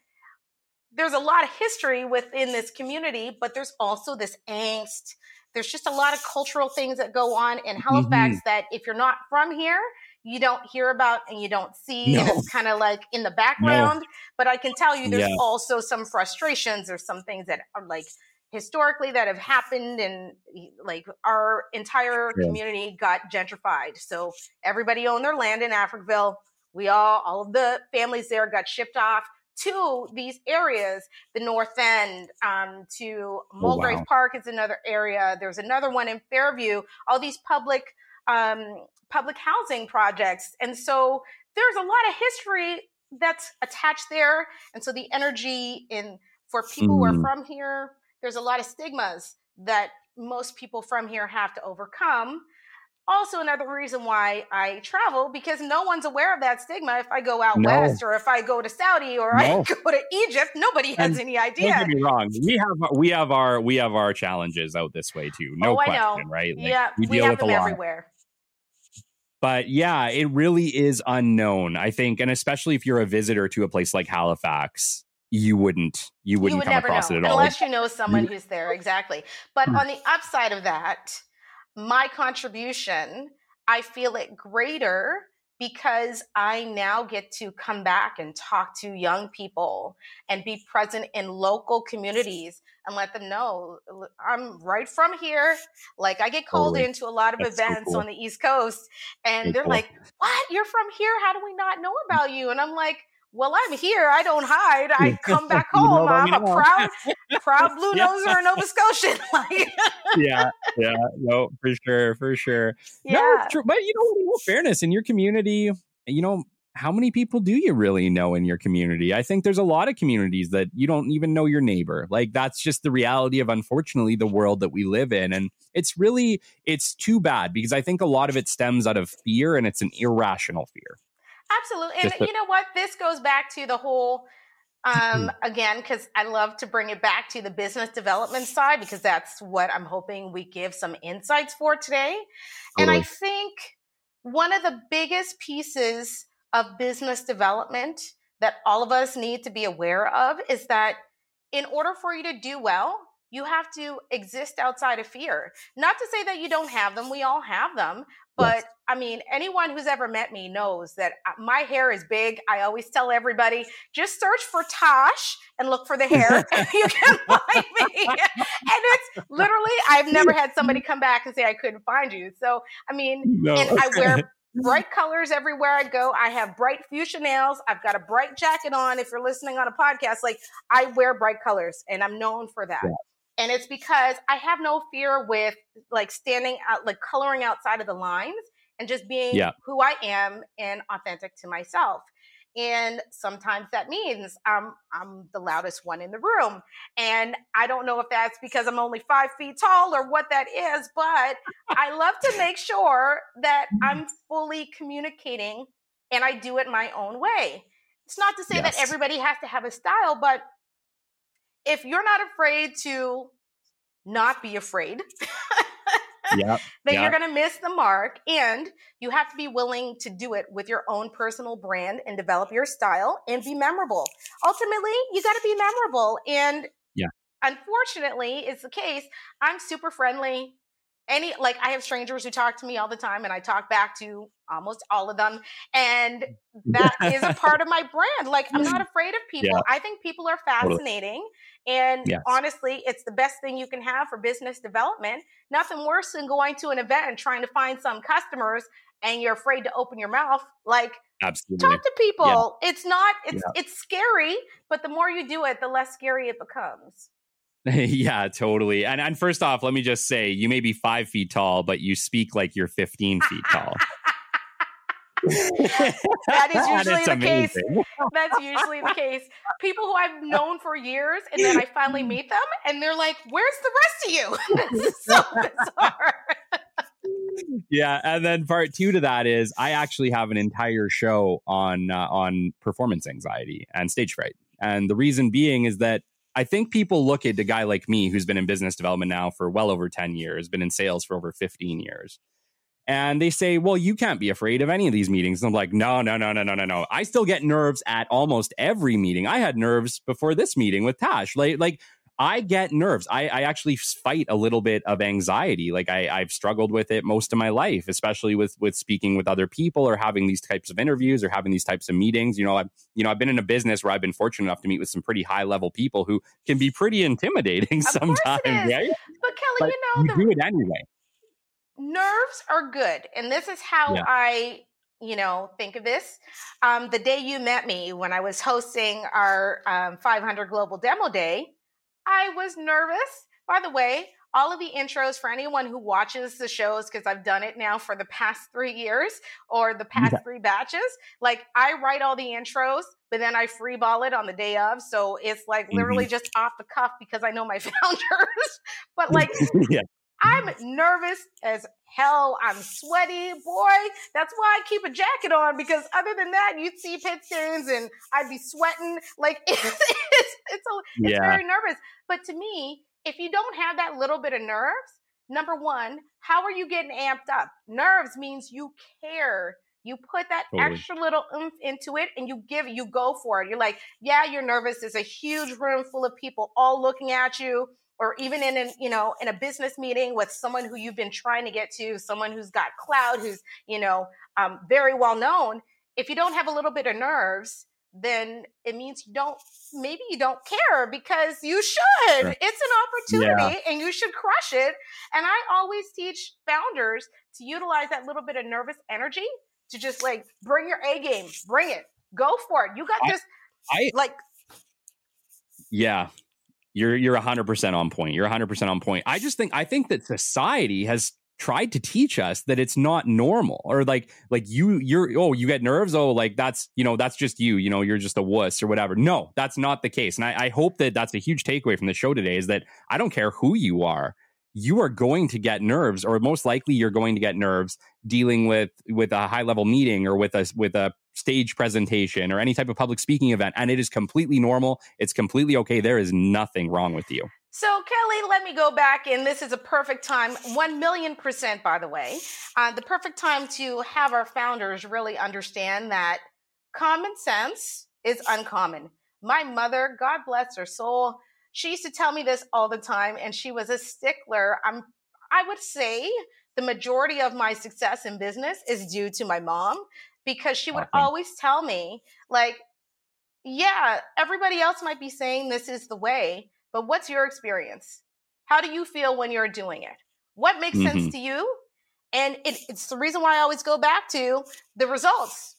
there's a lot of history within this community, but there's also this angst. There's just a lot of cultural things that go on in Halifax mm-hmm. that if you're not from here, you don't hear about and you don't see, no. and it's kind of like in the background. No. But I can tell you, there's yeah. also some frustrations or some things that are like historically that have happened, and like our entire yeah. community got gentrified. So everybody owned their land in Africville. We all, all of the families there got shipped off to these areas, the North End, um, to Mulgrave oh, wow. Park is another area. There's another one in Fairview. All these public um, public housing projects, and so there's a lot of history that's attached there. And so the energy in for people mm. who are mm. from here, there's a lot of stigmas that most people from here have to overcome also another reason why I travel because no one's aware of that stigma. If I go out no. west or if I go to Saudi or no. I go to Egypt, nobody has and any idea. Don't get me wrong. We have we have our we have our challenges out this way too. No oh, question, right? Like, yeah, we, we deal with them everywhere. But yeah, it really is unknown. I think, and especially if you're a visitor to a place like Halifax, you wouldn't you wouldn't you would come across know, it at all unless you know someone who's there exactly. But hmm. on the upside of that my contribution, I feel it greater because I now get to come back and talk to young people and be present in local communities and let them know I'm right from here. Like I get called totally. into a lot of events cool. on the East Coast and they're like, What? You're from here? How do we not know about you? And I'm like, well, I'm here. I don't hide. I come back home. I'm a proud, proud blue noser in Nova Scotian. yeah, yeah, no, for sure, for sure. Yeah. No, true. But you know, in fairness, in your community, you know, how many people do you really know in your community? I think there's a lot of communities that you don't even know your neighbor. Like that's just the reality of unfortunately the world that we live in. And it's really it's too bad because I think a lot of it stems out of fear and it's an irrational fear. Absolutely. And you know what? This goes back to the whole um again because i love to bring it back to the business development side because that's what i'm hoping we give some insights for today and i think one of the biggest pieces of business development that all of us need to be aware of is that in order for you to do well you have to exist outside of fear. Not to say that you don't have them, we all have them. But yes. I mean, anyone who's ever met me knows that uh, my hair is big. I always tell everybody just search for Tash and look for the hair. you can find me. and it's literally, I've never had somebody come back and say I couldn't find you. So, I mean, no. and I wear bright colors everywhere I go. I have bright fuchsia nails. I've got a bright jacket on. If you're listening on a podcast, like I wear bright colors and I'm known for that. Yeah. And it's because I have no fear with like standing out, like coloring outside of the lines and just being yeah. who I am and authentic to myself. And sometimes that means I'm I'm the loudest one in the room. And I don't know if that's because I'm only five feet tall or what that is, but I love to make sure that I'm fully communicating and I do it my own way. It's not to say yes. that everybody has to have a style, but if you're not afraid to not be afraid, yeah, then you're going to miss the mark. And you have to be willing to do it with your own personal brand and develop your style and be memorable. Ultimately, you got to be memorable. And yeah. unfortunately, it's the case. I'm super friendly any like I have strangers who talk to me all the time and I talk back to almost all of them and that is a part of my brand like I'm not afraid of people yeah. I think people are fascinating and yes. honestly it's the best thing you can have for business development nothing worse than going to an event and trying to find some customers and you're afraid to open your mouth like Absolutely. Talk to people. Yeah. It's not it's yeah. it's scary, but the more you do it, the less scary it becomes. yeah, totally. And and first off, let me just say, you may be five feet tall, but you speak like you're 15 feet tall. that is usually the amazing. case. That's usually the case. People who I've known for years, and then I finally meet them, and they're like, "Where's the rest of you?" this is so bizarre. yeah, and then part two to that is I actually have an entire show on uh, on performance anxiety and stage fright, and the reason being is that I think people look at a guy like me who's been in business development now for well over 10 years, been in sales for over 15 years. And they say, well, you can't be afraid of any of these meetings. And I'm like, no, no, no, no, no, no, no. I still get nerves at almost every meeting. I had nerves before this meeting with Tash. Like, like I get nerves. I, I actually fight a little bit of anxiety. Like I, I've struggled with it most of my life, especially with with speaking with other people or having these types of interviews or having these types of meetings. You know, I've you know I've been in a business where I've been fortunate enough to meet with some pretty high level people who can be pretty intimidating of sometimes, right? But Kelly, but you know, you the, do it anyway. Nerves are good, and this is how yeah. I you know, think of this. Um, the day you met me when I was hosting our um, 500 Global Demo Day, I was nervous. By the way, all of the intros for anyone who watches the shows, because I've done it now for the past three years or the past yeah. three batches, like I write all the intros, but then I freeball it on the day of. So it's like literally mm-hmm. just off the cuff because I know my founders. but like, yeah. I'm nervous as hell. I'm sweaty, boy. That's why I keep a jacket on because other than that, you'd see pit stains and I'd be sweating. Like it's it's it's, a, it's yeah. very nervous. But to me, if you don't have that little bit of nerves, number one, how are you getting amped up? Nerves means you care. You put that totally. extra little oomph into it and you give you go for it. You're like, yeah, you're nervous. There's a huge room full of people all looking at you or even in an, you know in a business meeting with someone who you've been trying to get to someone who's got cloud, who's you know um, very well known if you don't have a little bit of nerves then it means you don't maybe you don't care because you should. It's an opportunity yeah. and you should crush it. And i always teach founders to utilize that little bit of nervous energy to just like bring your a game bring it go for it. You got I, this I, like yeah you're you're 100% on point. You're 100% on point. I just think I think that society has tried to teach us that it's not normal or like like you you're oh you get nerves oh like that's you know that's just you you know you're just a wuss or whatever no that's not the case and I, I hope that that's a huge takeaway from the show today is that i don't care who you are you are going to get nerves or most likely you're going to get nerves dealing with with a high level meeting or with a with a stage presentation or any type of public speaking event and it is completely normal it's completely okay there is nothing wrong with you so kelly let me go back and this is a perfect time 1 million percent by the way uh, the perfect time to have our founders really understand that common sense is uncommon my mother god bless her soul she used to tell me this all the time, and she was a stickler. I'm, I would say the majority of my success in business is due to my mom because she would awesome. always tell me, like, yeah, everybody else might be saying this is the way, but what's your experience? How do you feel when you're doing it? What makes mm-hmm. sense to you? And it, it's the reason why I always go back to the results.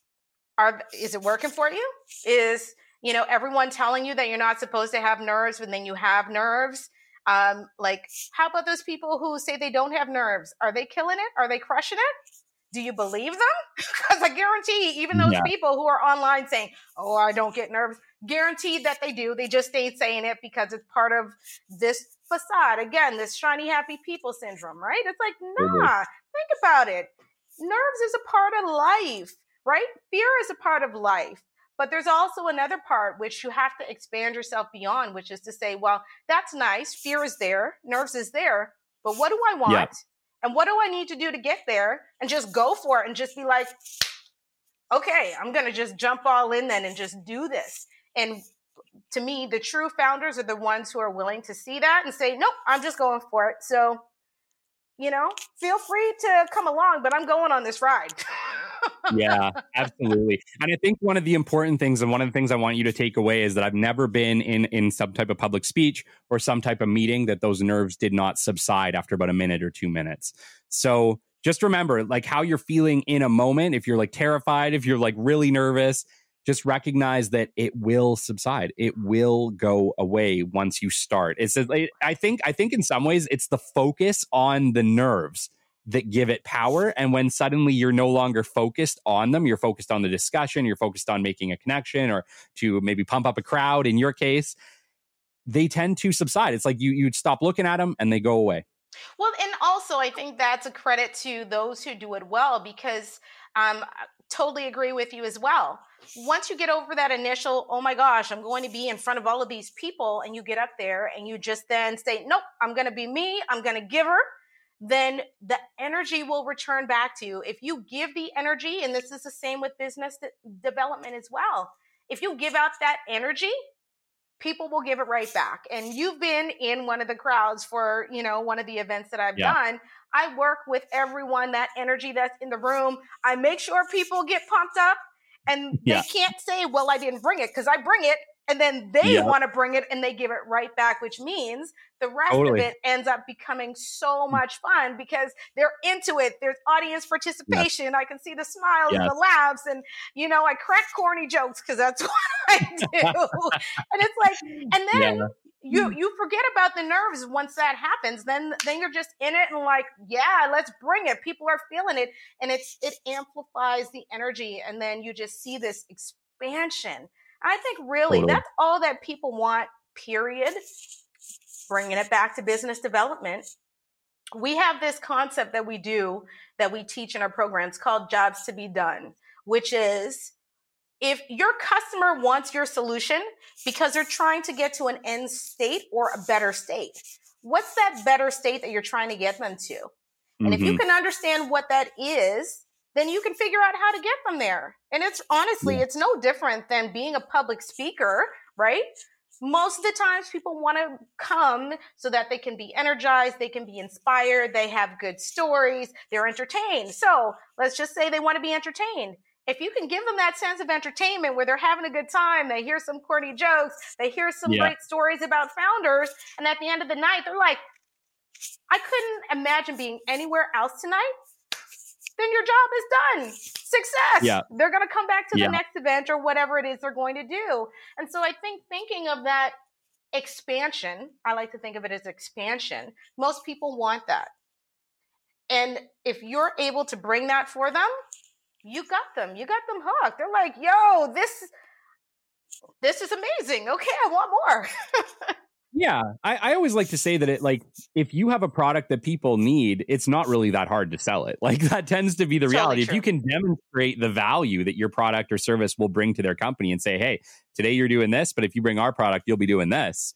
Are is it working for you? Is you know, everyone telling you that you're not supposed to have nerves, but then you have nerves. Um, like, how about those people who say they don't have nerves? Are they killing it? Are they crushing it? Do you believe them? Because I guarantee, even those yeah. people who are online saying, "Oh, I don't get nerves," guaranteed that they do. They just ain't saying it because it's part of this facade. Again, this shiny, happy people syndrome, right? It's like, nah. Think about it. Nerves is a part of life, right? Fear is a part of life. But there's also another part which you have to expand yourself beyond, which is to say, well, that's nice. Fear is there, nerves is there. But what do I want? Yeah. And what do I need to do to get there? And just go for it and just be like, okay, I'm going to just jump all in then and just do this. And to me, the true founders are the ones who are willing to see that and say, nope, I'm just going for it. So, you know, feel free to come along, but I'm going on this ride. yeah, absolutely. And I think one of the important things and one of the things I want you to take away is that I've never been in in some type of public speech or some type of meeting that those nerves did not subside after about a minute or 2 minutes. So, just remember like how you're feeling in a moment if you're like terrified, if you're like really nervous, just recognize that it will subside. It will go away once you start. It's I think I think in some ways it's the focus on the nerves that give it power. And when suddenly you're no longer focused on them, you're focused on the discussion, you're focused on making a connection or to maybe pump up a crowd in your case, they tend to subside. It's like you you'd stop looking at them and they go away. Well, and also I think that's a credit to those who do it well because um, I totally agree with you as well. Once you get over that initial, oh my gosh, I'm going to be in front of all of these people, and you get up there and you just then say, nope, I'm going to be me, I'm going to give her then the energy will return back to you. If you give the energy, and this is the same with business development as well, if you give out that energy, people will give it right back. And you've been in one of the crowds for, you know, one of the events that I've yeah. done. I work with everyone, that energy that's in the room. I make sure people get pumped up and yeah. they can't say, well, I didn't bring it because I bring it and then they yep. want to bring it and they give it right back which means the rest totally. of it ends up becoming so mm. much fun because they're into it there's audience participation yep. i can see the smiles yes. and the laughs and you know i crack corny jokes because that's what i do and it's like and then yeah. you mm. you forget about the nerves once that happens then then you're just in it and like yeah let's bring it people are feeling it and it's it amplifies the energy and then you just see this expansion I think really totally. that's all that people want, period. Bringing it back to business development. We have this concept that we do that we teach in our programs called jobs to be done, which is if your customer wants your solution because they're trying to get to an end state or a better state, what's that better state that you're trying to get them to? And mm-hmm. if you mm-hmm. can understand what that is, then you can figure out how to get them there. And it's honestly, yeah. it's no different than being a public speaker, right? Most of the times people want to come so that they can be energized, they can be inspired, they have good stories, they're entertained. So let's just say they want to be entertained. If you can give them that sense of entertainment where they're having a good time, they hear some corny jokes, they hear some yeah. great stories about founders, and at the end of the night, they're like, I couldn't imagine being anywhere else tonight then your job is done. Success. Yeah. They're going to come back to yeah. the next event or whatever it is they're going to do. And so I think thinking of that expansion, I like to think of it as expansion. Most people want that. And if you're able to bring that for them, you got them. You got them hooked. They're like, "Yo, this this is amazing. Okay, I want more." Yeah, I, I, always like to say that it like if you have a product that people need, it's not really that hard to sell it. Like that tends to be the reality. Totally if you can demonstrate the value that your product or service will bring to their company and say, "Hey, today you're doing this, but if you bring our product, you'll be doing this,"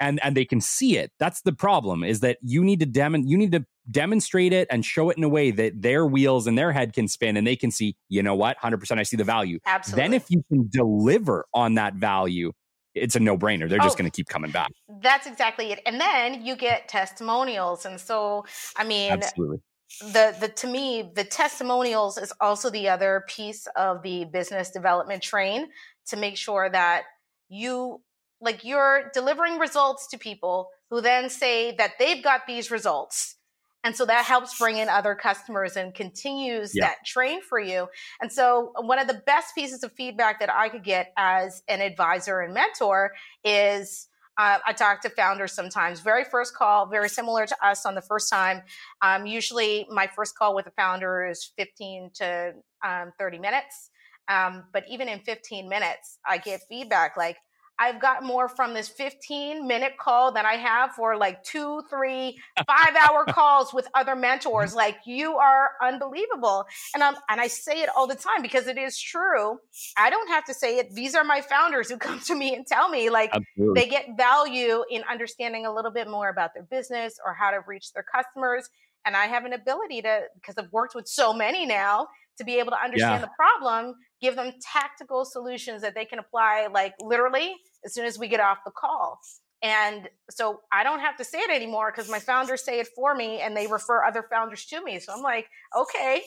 and and they can see it. That's the problem. Is that you need to dem- you need to demonstrate it and show it in a way that their wheels and their head can spin and they can see, you know what, hundred percent, I see the value. Absolutely. Then if you can deliver on that value it's a no brainer. They're just oh, going to keep coming back. That's exactly it. And then you get testimonials. And so, I mean, absolutely. The, the to me the testimonials is also the other piece of the business development train to make sure that you like you're delivering results to people who then say that they've got these results and so that helps bring in other customers and continues yeah. that train for you. And so one of the best pieces of feedback that I could get as an advisor and mentor is uh, I talk to founders sometimes. Very first call, very similar to us on the first time. Um, usually, my first call with a founder is 15 to um, 30 minutes. Um, but even in 15 minutes, I get feedback like, I've got more from this 15 minute call than I have for like two, three, five hour calls with other mentors. Like you are unbelievable. And I'm, and I say it all the time because it is true. I don't have to say it. These are my founders who come to me and tell me like Absolutely. they get value in understanding a little bit more about their business or how to reach their customers. And I have an ability to, because I've worked with so many now, to be able to understand yeah. the problem, give them tactical solutions that they can apply, like literally as soon as we get off the call. And so I don't have to say it anymore because my founders say it for me and they refer other founders to me. So I'm like, okay,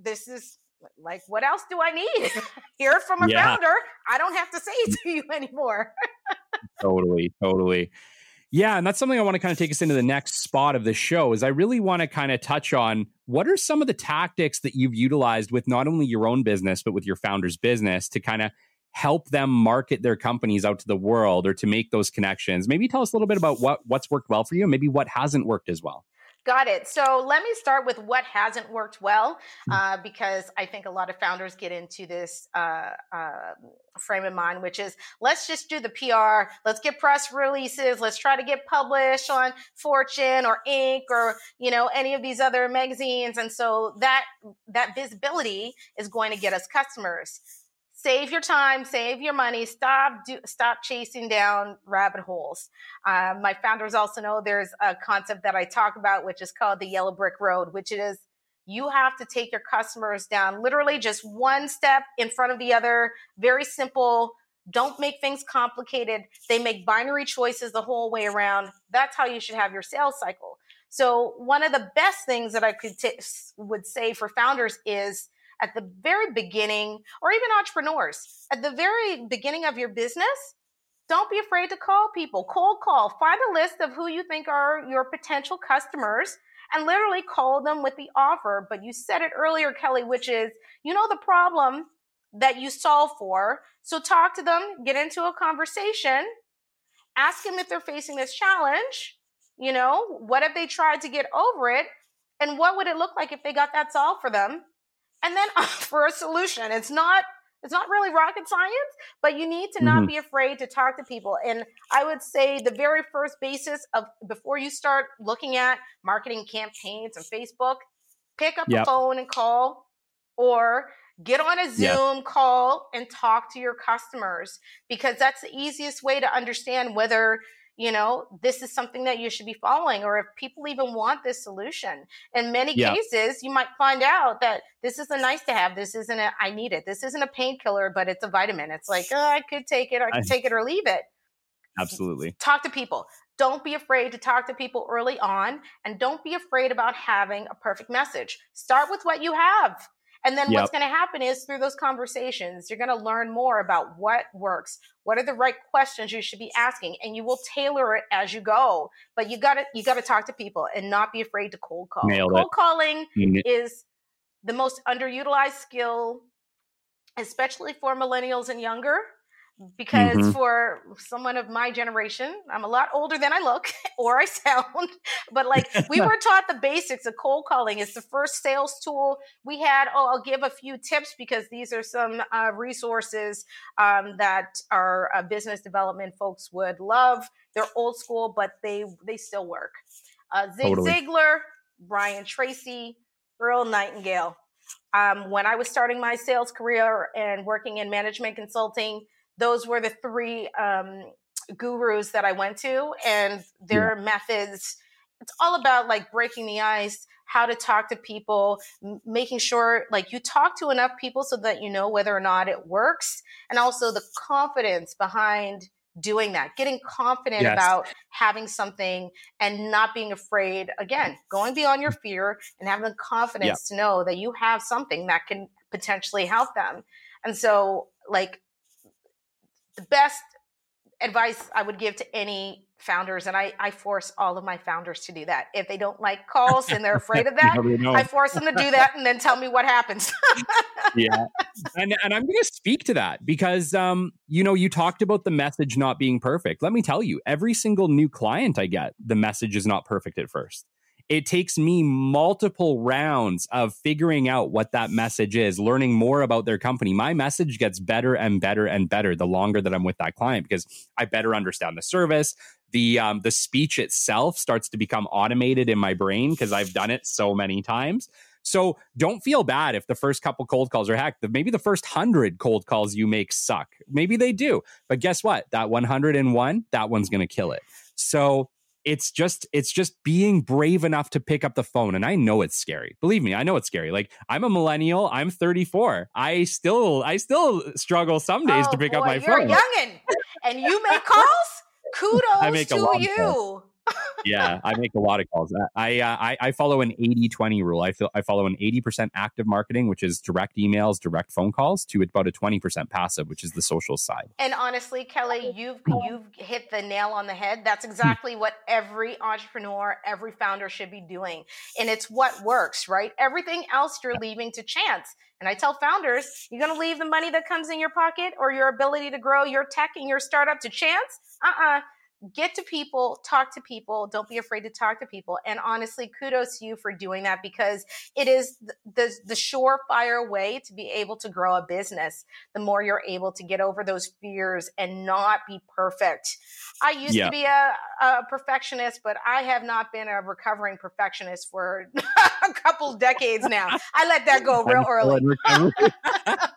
this is like, what else do I need? Hear from a yeah. founder. I don't have to say it to you anymore. totally, totally. Yeah, and that's something I want to kind of take us into the next spot of the show is I really want to kind of touch on what are some of the tactics that you've utilized with not only your own business but with your founder's business to kind of help them market their companies out to the world or to make those connections. Maybe tell us a little bit about what what's worked well for you, maybe what hasn't worked as well. Got it. So let me start with what hasn't worked well, hmm. uh, because I think a lot of founders get into this uh, uh, frame of mind, which is let's just do the PR, let's get press releases, let's try to get published on Fortune or Inc. or you know any of these other magazines, and so that that visibility is going to get us customers save your time, save your money, stop do, stop chasing down rabbit holes. Um, my founders also know there's a concept that I talk about, which is called the yellow brick road, which is you have to take your customers down literally just one step in front of the other. Very simple. Don't make things complicated. They make binary choices the whole way around. That's how you should have your sales cycle. So one of the best things that I could t- would say for founders is at the very beginning, or even entrepreneurs, at the very beginning of your business, don't be afraid to call people. Cold call. Find a list of who you think are your potential customers and literally call them with the offer. But you said it earlier, Kelly, which is you know the problem that you solve for. So talk to them, get into a conversation, ask them if they're facing this challenge. You know, what have they tried to get over it? And what would it look like if they got that solved for them? And then offer a solution. It's not it's not really rocket science, but you need to not mm-hmm. be afraid to talk to people. And I would say the very first basis of before you start looking at marketing campaigns on Facebook, pick up yep. the phone and call or get on a Zoom yep. call and talk to your customers because that's the easiest way to understand whether you know this is something that you should be following or if people even want this solution. In many yeah. cases you might find out that this is a nice to have this isn't a i need it this isn't a painkiller but it's a vitamin. It's like oh, i could take it i could I, take it or leave it. Absolutely. Talk to people. Don't be afraid to talk to people early on and don't be afraid about having a perfect message. Start with what you have and then yep. what's going to happen is through those conversations, you're going to learn more about what works, what are the right questions you should be asking, and you will tailor it as you go. But you got to you got to talk to people and not be afraid to cold call. Nailed cold it. calling mm-hmm. is the most underutilized skill, especially for millennials and younger because mm-hmm. for someone of my generation, I'm a lot older than I look or I sound, but like we were taught the basics of cold calling. It's the first sales tool we had. Oh, I'll give a few tips because these are some uh, resources um, that our uh, business development folks would love. They're old school, but they they still work. Uh, Zig totally. Ziglar, Brian Tracy, Earl Nightingale. Um, when I was starting my sales career and working in management consulting, those were the three um, gurus that I went to, and their yeah. methods. It's all about like breaking the ice, how to talk to people, m- making sure like you talk to enough people so that you know whether or not it works, and also the confidence behind doing that, getting confident yes. about having something and not being afraid. Again, going beyond your fear and having the confidence to know that you have something that can potentially help them. And so, like, the best advice I would give to any founders, and I, I force all of my founders to do that. If they don't like calls and they're afraid of that, I force them to do that and then tell me what happens. yeah. And, and I'm going to speak to that because, um, you know, you talked about the message not being perfect. Let me tell you, every single new client I get, the message is not perfect at first it takes me multiple rounds of figuring out what that message is, learning more about their company. My message gets better and better and better the longer that I'm with that client because I better understand the service. The um, the speech itself starts to become automated in my brain because I've done it so many times. So don't feel bad if the first couple cold calls are hacked. Maybe the first hundred cold calls you make suck. Maybe they do. But guess what? That 101, that one's going to kill it. So it's just it's just being brave enough to pick up the phone and i know it's scary. Believe me i know it's scary. Like i'm a millennial i'm 34 i still i still struggle some days oh, to pick boy, up my you're phone. you're youngin and you make calls? Kudos I make to you yeah, I make a lot of calls. I uh, I, I follow an 80-20 rule. I feel I follow an 80% active marketing, which is direct emails, direct phone calls, to about a 20% passive, which is the social side. And honestly, Kelly, you've you've hit the nail on the head. That's hmm. exactly what every entrepreneur, every founder should be doing. And it's what works, right? Everything else you're leaving to chance. And I tell founders, you're going to leave the money that comes in your pocket or your ability to grow your tech and your startup to chance? Uh-uh get to people, talk to people. Don't be afraid to talk to people. And honestly, kudos to you for doing that because it is the, the, the surefire way to be able to grow a business. The more you're able to get over those fears and not be perfect. I used yeah. to be a, a perfectionist, but I have not been a recovering perfectionist for a couple decades now. I let that go real early.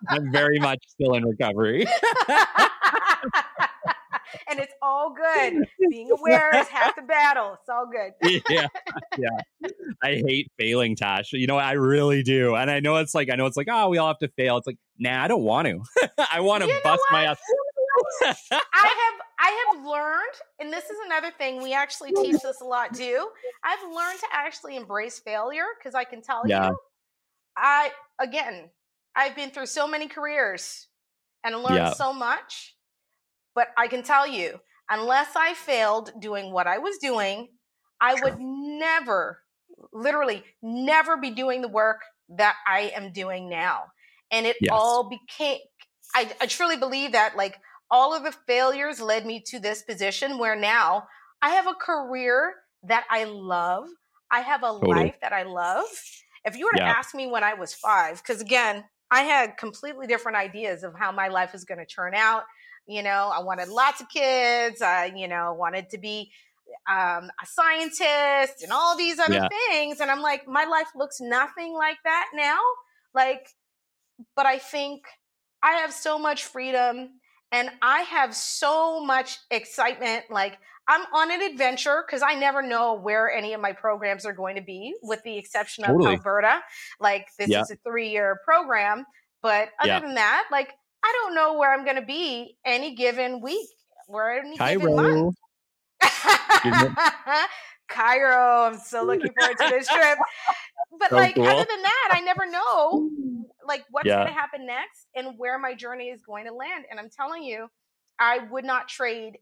I'm very much still in recovery and it's all good. Being aware is half the battle. It's all good. yeah, yeah. I hate failing, Tash. You know, I really do, and I know it's like I know it's like oh, we all have to fail. It's like nah, I don't want to. I want to bust my ass. I have I have learned, and this is another thing we actually teach this a lot too. I've learned to actually embrace failure because I can tell yeah. you, I again, I've been through so many careers and learned yeah. so much but I can tell you, unless I failed doing what I was doing, I would never, literally, never be doing the work that I am doing now. And it yes. all became, I, I truly believe that like all of the failures led me to this position where now I have a career that I love. I have a totally. life that I love. If you were to yeah. ask me when I was five, because again, I had completely different ideas of how my life was going to turn out. You know, I wanted lots of kids. I, you know, wanted to be um, a scientist and all these other yeah. things. And I'm like, my life looks nothing like that now. Like, but I think I have so much freedom and I have so much excitement. Like, I'm on an adventure because I never know where any of my programs are going to be, with the exception of totally. Alberta. Like, this yeah. is a three year program. But other yeah. than that, like, I don't know where I'm going to be any given week or any Cairo. given month. Cairo. I'm so looking forward to this trip. But so like cool. other than that, I never know like what's yeah. going to happen next and where my journey is going to land. And I'm telling you, I would not trade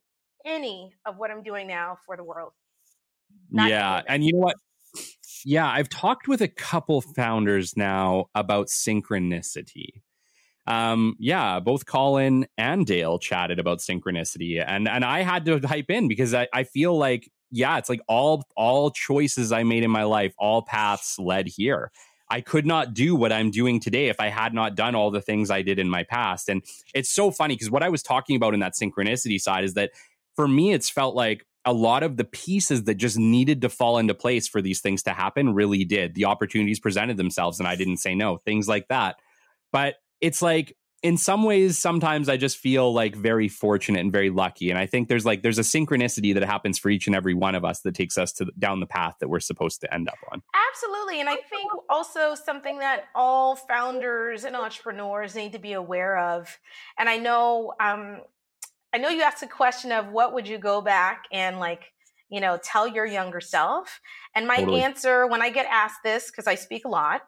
any of what I'm doing now for the world. Not yeah, and you know what? Yeah, I've talked with a couple founders now about synchronicity um, yeah, both Colin and Dale chatted about synchronicity, and and I had to hype in because I, I feel like yeah, it's like all all choices I made in my life, all paths led here. I could not do what I'm doing today if I had not done all the things I did in my past. And it's so funny because what I was talking about in that synchronicity side is that for me, it's felt like a lot of the pieces that just needed to fall into place for these things to happen really did. The opportunities presented themselves and I didn't say no, things like that. But it's like in some ways sometimes i just feel like very fortunate and very lucky and i think there's like there's a synchronicity that happens for each and every one of us that takes us to down the path that we're supposed to end up on absolutely and i think also something that all founders and entrepreneurs need to be aware of and i know um i know you asked a question of what would you go back and like you know tell your younger self and my totally. answer when i get asked this because i speak a lot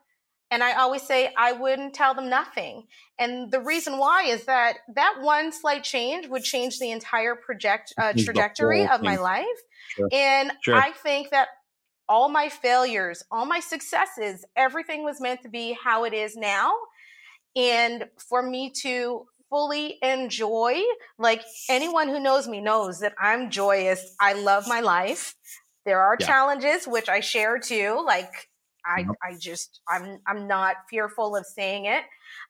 and I always say I wouldn't tell them nothing. And the reason why is that that one slight change would change the entire project uh, trajectory of my life. Sure. And sure. I think that all my failures, all my successes, everything was meant to be how it is now. And for me to fully enjoy, like anyone who knows me knows that I'm joyous. I love my life. There are yeah. challenges, which I share too. Like I, mm-hmm. I just, I'm, I'm not fearful of saying it.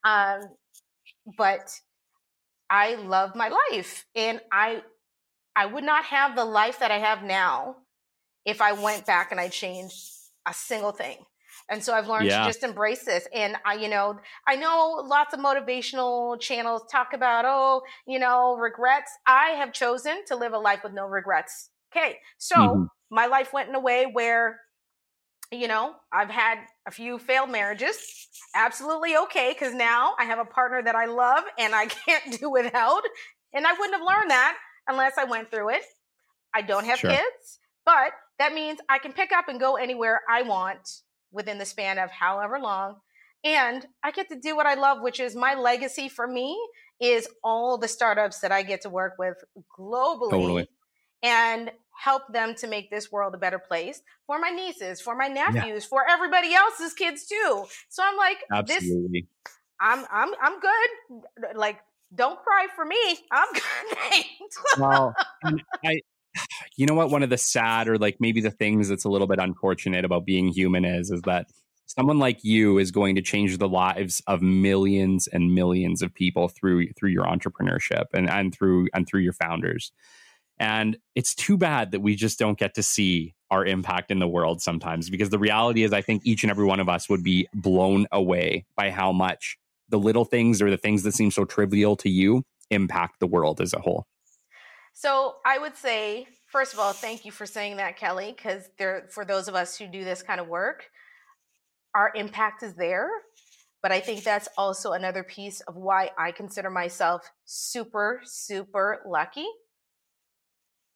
Um, but I love my life and I, I would not have the life that I have now if I went back and I changed a single thing. And so I've learned yeah. to just embrace this. And I, you know, I know lots of motivational channels talk about, oh, you know, regrets. I have chosen to live a life with no regrets. Okay. So mm-hmm. my life went in a way where you know, I've had a few failed marriages. Absolutely okay, because now I have a partner that I love and I can't do without. And I wouldn't have learned that unless I went through it. I don't have sure. kids, but that means I can pick up and go anywhere I want within the span of however long. And I get to do what I love, which is my legacy for me is all the startups that I get to work with globally. Totally. And help them to make this world a better place for my nieces, for my nephews, yeah. for everybody else's kids too. So I'm like, Absolutely. this I'm I'm I'm good. Like, don't cry for me. I'm good. well, I you know what one of the sad or like maybe the things that's a little bit unfortunate about being human is is that someone like you is going to change the lives of millions and millions of people through through your entrepreneurship and and through and through your founders and it's too bad that we just don't get to see our impact in the world sometimes because the reality is, I think each and every one of us would be blown away by how much the little things or the things that seem so trivial to you impact the world as a whole. So I would say, first of all, thank you for saying that, Kelly, because there for those of us who do this kind of work, our impact is there. But I think that's also another piece of why I consider myself super, super lucky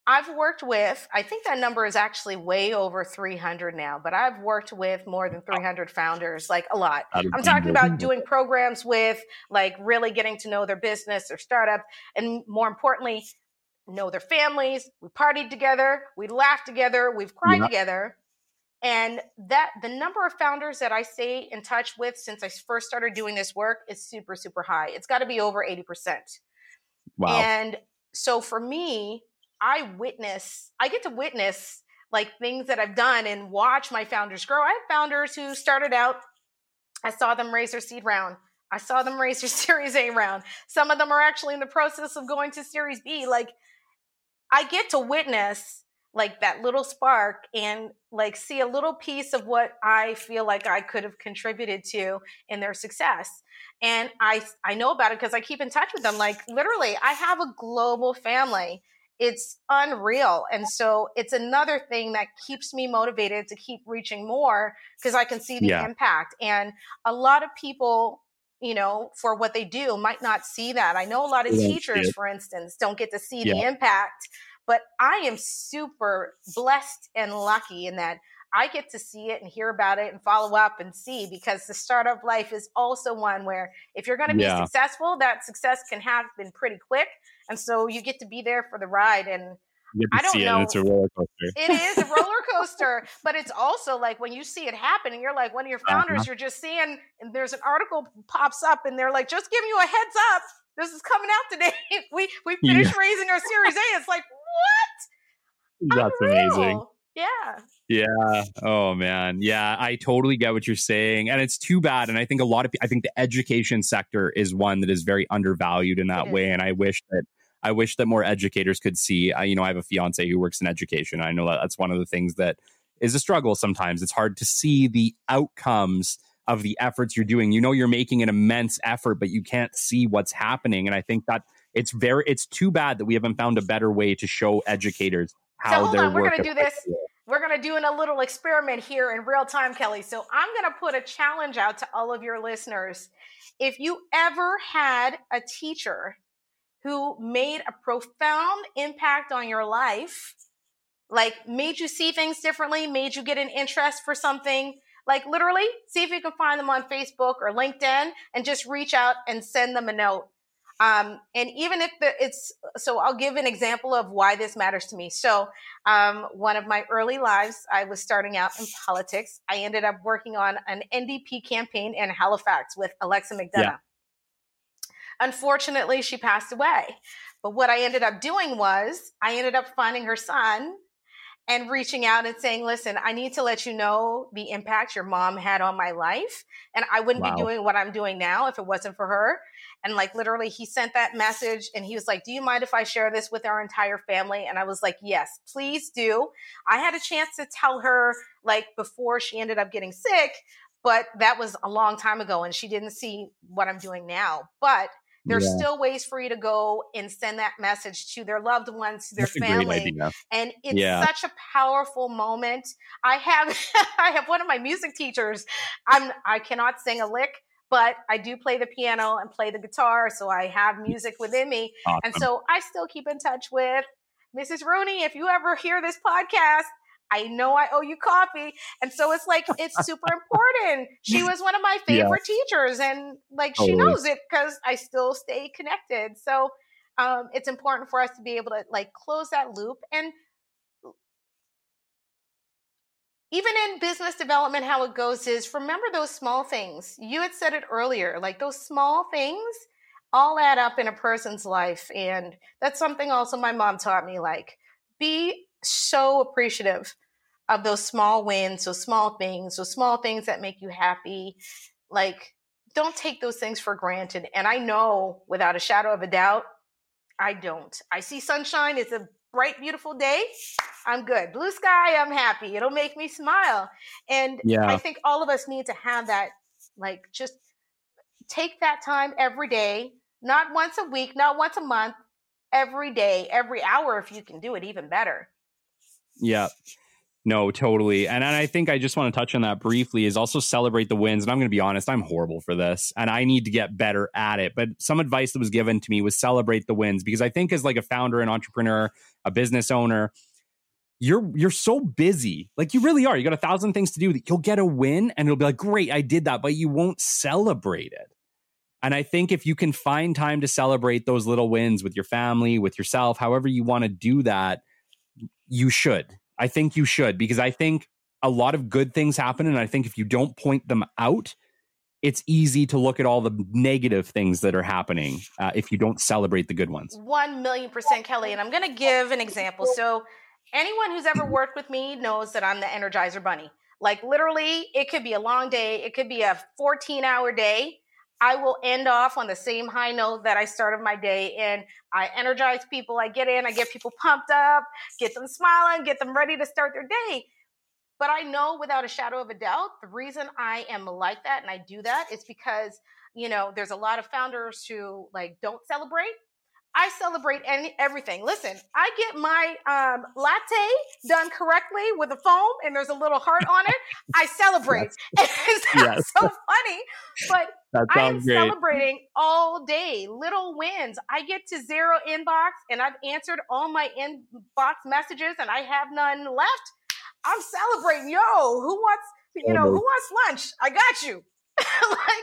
I've worked with, I think that number is actually way over 300 now, but I've worked with more than 300 founders, like a lot. I'm talking about doing programs with, like, really getting to know their business, their startup, and more importantly, know their families. We partied together, we laughed together, we've cried together. And that the number of founders that I stay in touch with since I first started doing this work is super, super high. It's got to be over 80%. Wow. And so for me, I witness, I get to witness like things that I've done and watch my founders grow. I have founders who started out, I saw them raise their seed round. I saw them raise their Series A round. Some of them are actually in the process of going to Series B. Like, I get to witness like that little spark and like see a little piece of what I feel like I could have contributed to in their success. And I I know about it because I keep in touch with them. Like literally, I have a global family it's unreal. And so it's another thing that keeps me motivated to keep reaching more because I can see the yeah. impact. And a lot of people, you know, for what they do might not see that. I know a lot of teachers, for instance, don't get to see yeah. the impact, but I am super blessed and lucky in that I get to see it and hear about it and follow up and see because the startup life is also one where if you're going to be yeah. successful, that success can happen pretty quick. And so you get to be there for the ride. And I don't know. It. It's a roller coaster. it is a roller coaster, but it's also like when you see it happen and you're like one of your founders, uh-huh. you're just seeing, and there's an article pops up and they're like, just giving you a heads up. This is coming out today. we we finished yeah. raising our Series A. It's like, what? That's Unreal. amazing. Yeah. Yeah. Oh man. Yeah, I totally get what you're saying, and it's too bad. And I think a lot of I think the education sector is one that is very undervalued in that way. And I wish that I wish that more educators could see. I, you know, I have a fiance who works in education. I know that that's one of the things that is a struggle sometimes. It's hard to see the outcomes of the efforts you're doing. You know, you're making an immense effort, but you can't see what's happening. And I think that it's very, it's too bad that we haven't found a better way to show educators how so hold on, we're going to do this. We're going to do a little experiment here in real time, Kelly. So I'm going to put a challenge out to all of your listeners. If you ever had a teacher who made a profound impact on your life, like made you see things differently, made you get an interest for something, Like literally, see if you can find them on Facebook or LinkedIn and just reach out and send them a note. Um, and even if the, it's so, I'll give an example of why this matters to me. So, um, one of my early lives, I was starting out in politics. I ended up working on an NDP campaign in Halifax with Alexa McDonough. Yeah. Unfortunately, she passed away. But what I ended up doing was I ended up finding her son and reaching out and saying, listen, I need to let you know the impact your mom had on my life. And I wouldn't wow. be doing what I'm doing now if it wasn't for her. And like literally, he sent that message and he was like, Do you mind if I share this with our entire family? And I was like, Yes, please do. I had a chance to tell her like before she ended up getting sick, but that was a long time ago and she didn't see what I'm doing now. But there's yeah. still ways for you to go and send that message to their loved ones, to their That's family. And it's yeah. such a powerful moment. I have I have one of my music teachers. I'm I cannot sing a lick, but I do play the piano and play the guitar, so I have music within me. Awesome. And so I still keep in touch with Mrs. Rooney. If you ever hear this podcast, I know I owe you coffee. And so it's like, it's super important. She was one of my favorite yeah. teachers, and like she knows it because I still stay connected. So um, it's important for us to be able to like close that loop. And even in business development, how it goes is remember those small things. You had said it earlier, like those small things all add up in a person's life. And that's something also my mom taught me like, be so appreciative of those small wins, those small things, those small things that make you happy. Like, don't take those things for granted. And I know without a shadow of a doubt, I don't. I see sunshine, it's a bright, beautiful day. I'm good. Blue sky, I'm happy. It'll make me smile. And yeah. I think all of us need to have that, like, just take that time every day, not once a week, not once a month, every day, every hour, if you can do it, even better. Yeah. No, totally. And, and I think I just want to touch on that briefly is also celebrate the wins. And I'm going to be honest, I'm horrible for this and I need to get better at it. But some advice that was given to me was celebrate the wins because I think as like a founder, an entrepreneur, a business owner, you're you're so busy. Like you really are. You got a thousand things to do. That you'll get a win and it'll be like, great, I did that, but you won't celebrate it. And I think if you can find time to celebrate those little wins with your family, with yourself, however you want to do that, you should. I think you should because I think a lot of good things happen. And I think if you don't point them out, it's easy to look at all the negative things that are happening uh, if you don't celebrate the good ones. One million percent, Kelly. And I'm going to give an example. So, anyone who's ever worked with me knows that I'm the Energizer Bunny. Like, literally, it could be a long day, it could be a 14 hour day. I will end off on the same high note that I started my day and I energize people. I get in, I get people pumped up, get them smiling, get them ready to start their day. But I know without a shadow of a doubt, the reason I am like that and I do that is because, you know, there's a lot of founders who like don't celebrate I celebrate any everything. Listen, I get my um, latte done correctly with a foam, and there's a little heart on it. I celebrate. Yes. it yes. so funny, but I am great. celebrating all day. Little wins. I get to zero inbox, and I've answered all my inbox messages, and I have none left. I'm celebrating. Yo, who wants? You know, who wants lunch? I got you.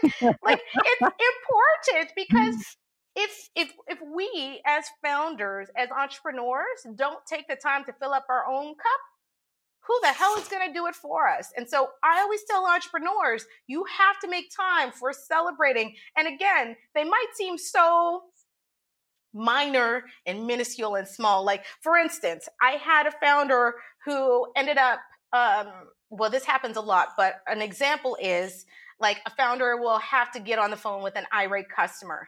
like, like it's important because if if if we as founders as entrepreneurs don't take the time to fill up our own cup who the hell is going to do it for us? And so i always tell entrepreneurs you have to make time for celebrating. And again they might seem so minor and minuscule and small. Like for instance i had a founder who ended up um, well this happens a lot but an example is like a founder will have to get on the phone with an irate customer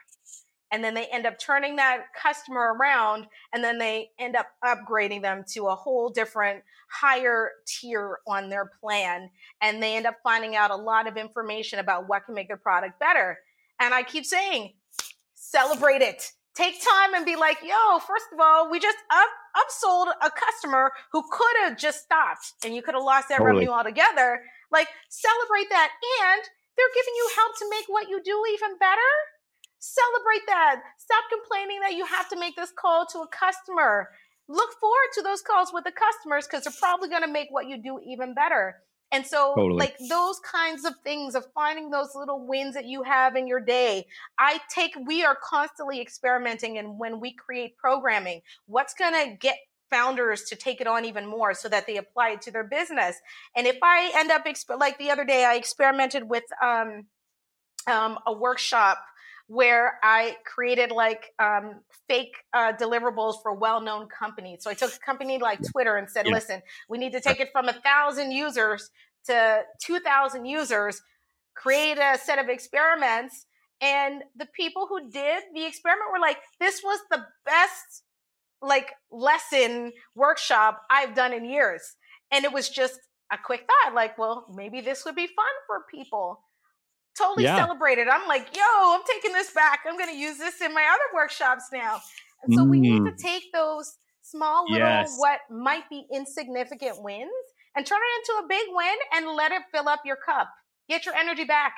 and then they end up turning that customer around and then they end up upgrading them to a whole different higher tier on their plan and they end up finding out a lot of information about what can make their product better. And i keep saying celebrate it. Take time and be like yo first of all we just up upsold a customer who could have just stopped and you could have lost that totally. revenue altogether like celebrate that and they're giving you help to make what you do even better Celebrate that. Stop complaining that you have to make this call to a customer. Look forward to those calls with the customers because they're probably going to make what you do even better. And so, totally. like those kinds of things of finding those little wins that you have in your day, I take, we are constantly experimenting. And when we create programming, what's going to get founders to take it on even more so that they apply it to their business. And if I end up, exp- like the other day, I experimented with um, um, a workshop where I created like um, fake uh, deliverables for well-known companies. So I took a company like Twitter and said, yeah. "Listen, we need to take it from a thousand users to two thousand users. Create a set of experiments." And the people who did the experiment were like, "This was the best like lesson workshop I've done in years." And it was just a quick thought, like, "Well, maybe this would be fun for people." Totally yeah. celebrated. I'm like, yo, I'm taking this back. I'm going to use this in my other workshops now. And so mm. we need to mm. take those small little, yes. what might be insignificant wins and turn it into a big win and let it fill up your cup. Get your energy back.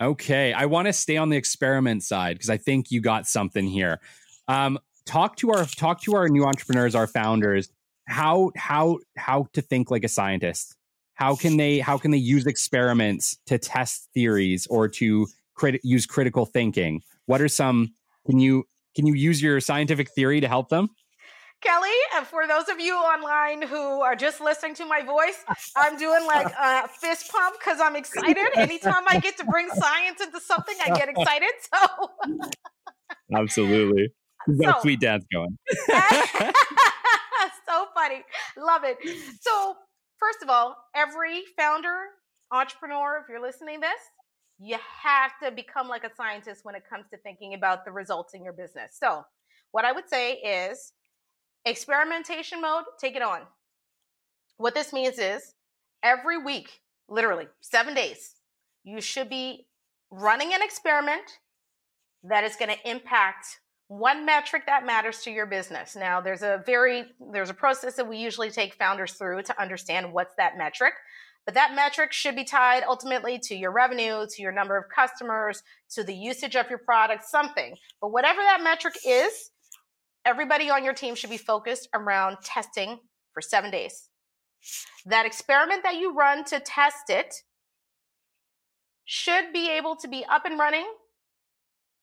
Okay. I want to stay on the experiment side because I think you got something here. Um, talk to our talk to our new entrepreneurs, our founders, how how how to think like a scientist how can they how can they use experiments to test theories or to crit- use critical thinking what are some can you can you use your scientific theory to help them Kelly, for those of you online who are just listening to my voice, I'm doing like a fist pump because I'm excited. Anytime I get to bring science into something, I get excited. So, absolutely, that so, sweet dance going. so funny, love it. So, first of all, every founder, entrepreneur, if you're listening this, you have to become like a scientist when it comes to thinking about the results in your business. So, what I would say is experimentation mode, take it on. What this means is every week, literally seven days, you should be running an experiment that is going to impact one metric that matters to your business. Now, there's a very there's a process that we usually take founders through to understand what's that metric. But that metric should be tied ultimately to your revenue, to your number of customers, to the usage of your product, something. But whatever that metric is, everybody on your team should be focused around testing for 7 days. That experiment that you run to test it should be able to be up and running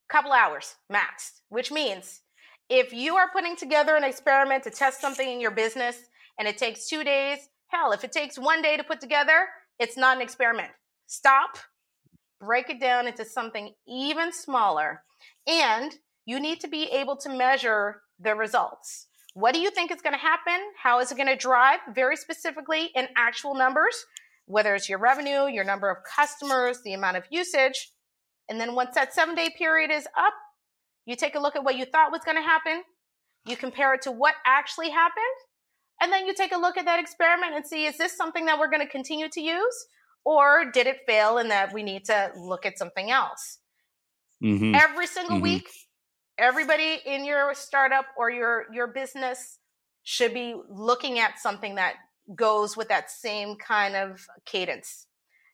couple hours max, which means if you are putting together an experiment to test something in your business and it takes two days, hell, if it takes one day to put together, it's not an experiment. Stop, break it down into something even smaller, and you need to be able to measure the results. What do you think is going to happen? How is it going to drive very specifically in actual numbers? Whether it's your revenue, your number of customers, the amount of usage, and then once that seven day period is up, you take a look at what you thought was going to happen, you compare it to what actually happened, and then you take a look at that experiment and see is this something that we're going to continue to use? Or did it fail and that we need to look at something else? Mm-hmm. Every single mm-hmm. week, everybody in your startup or your your business should be looking at something that goes with that same kind of cadence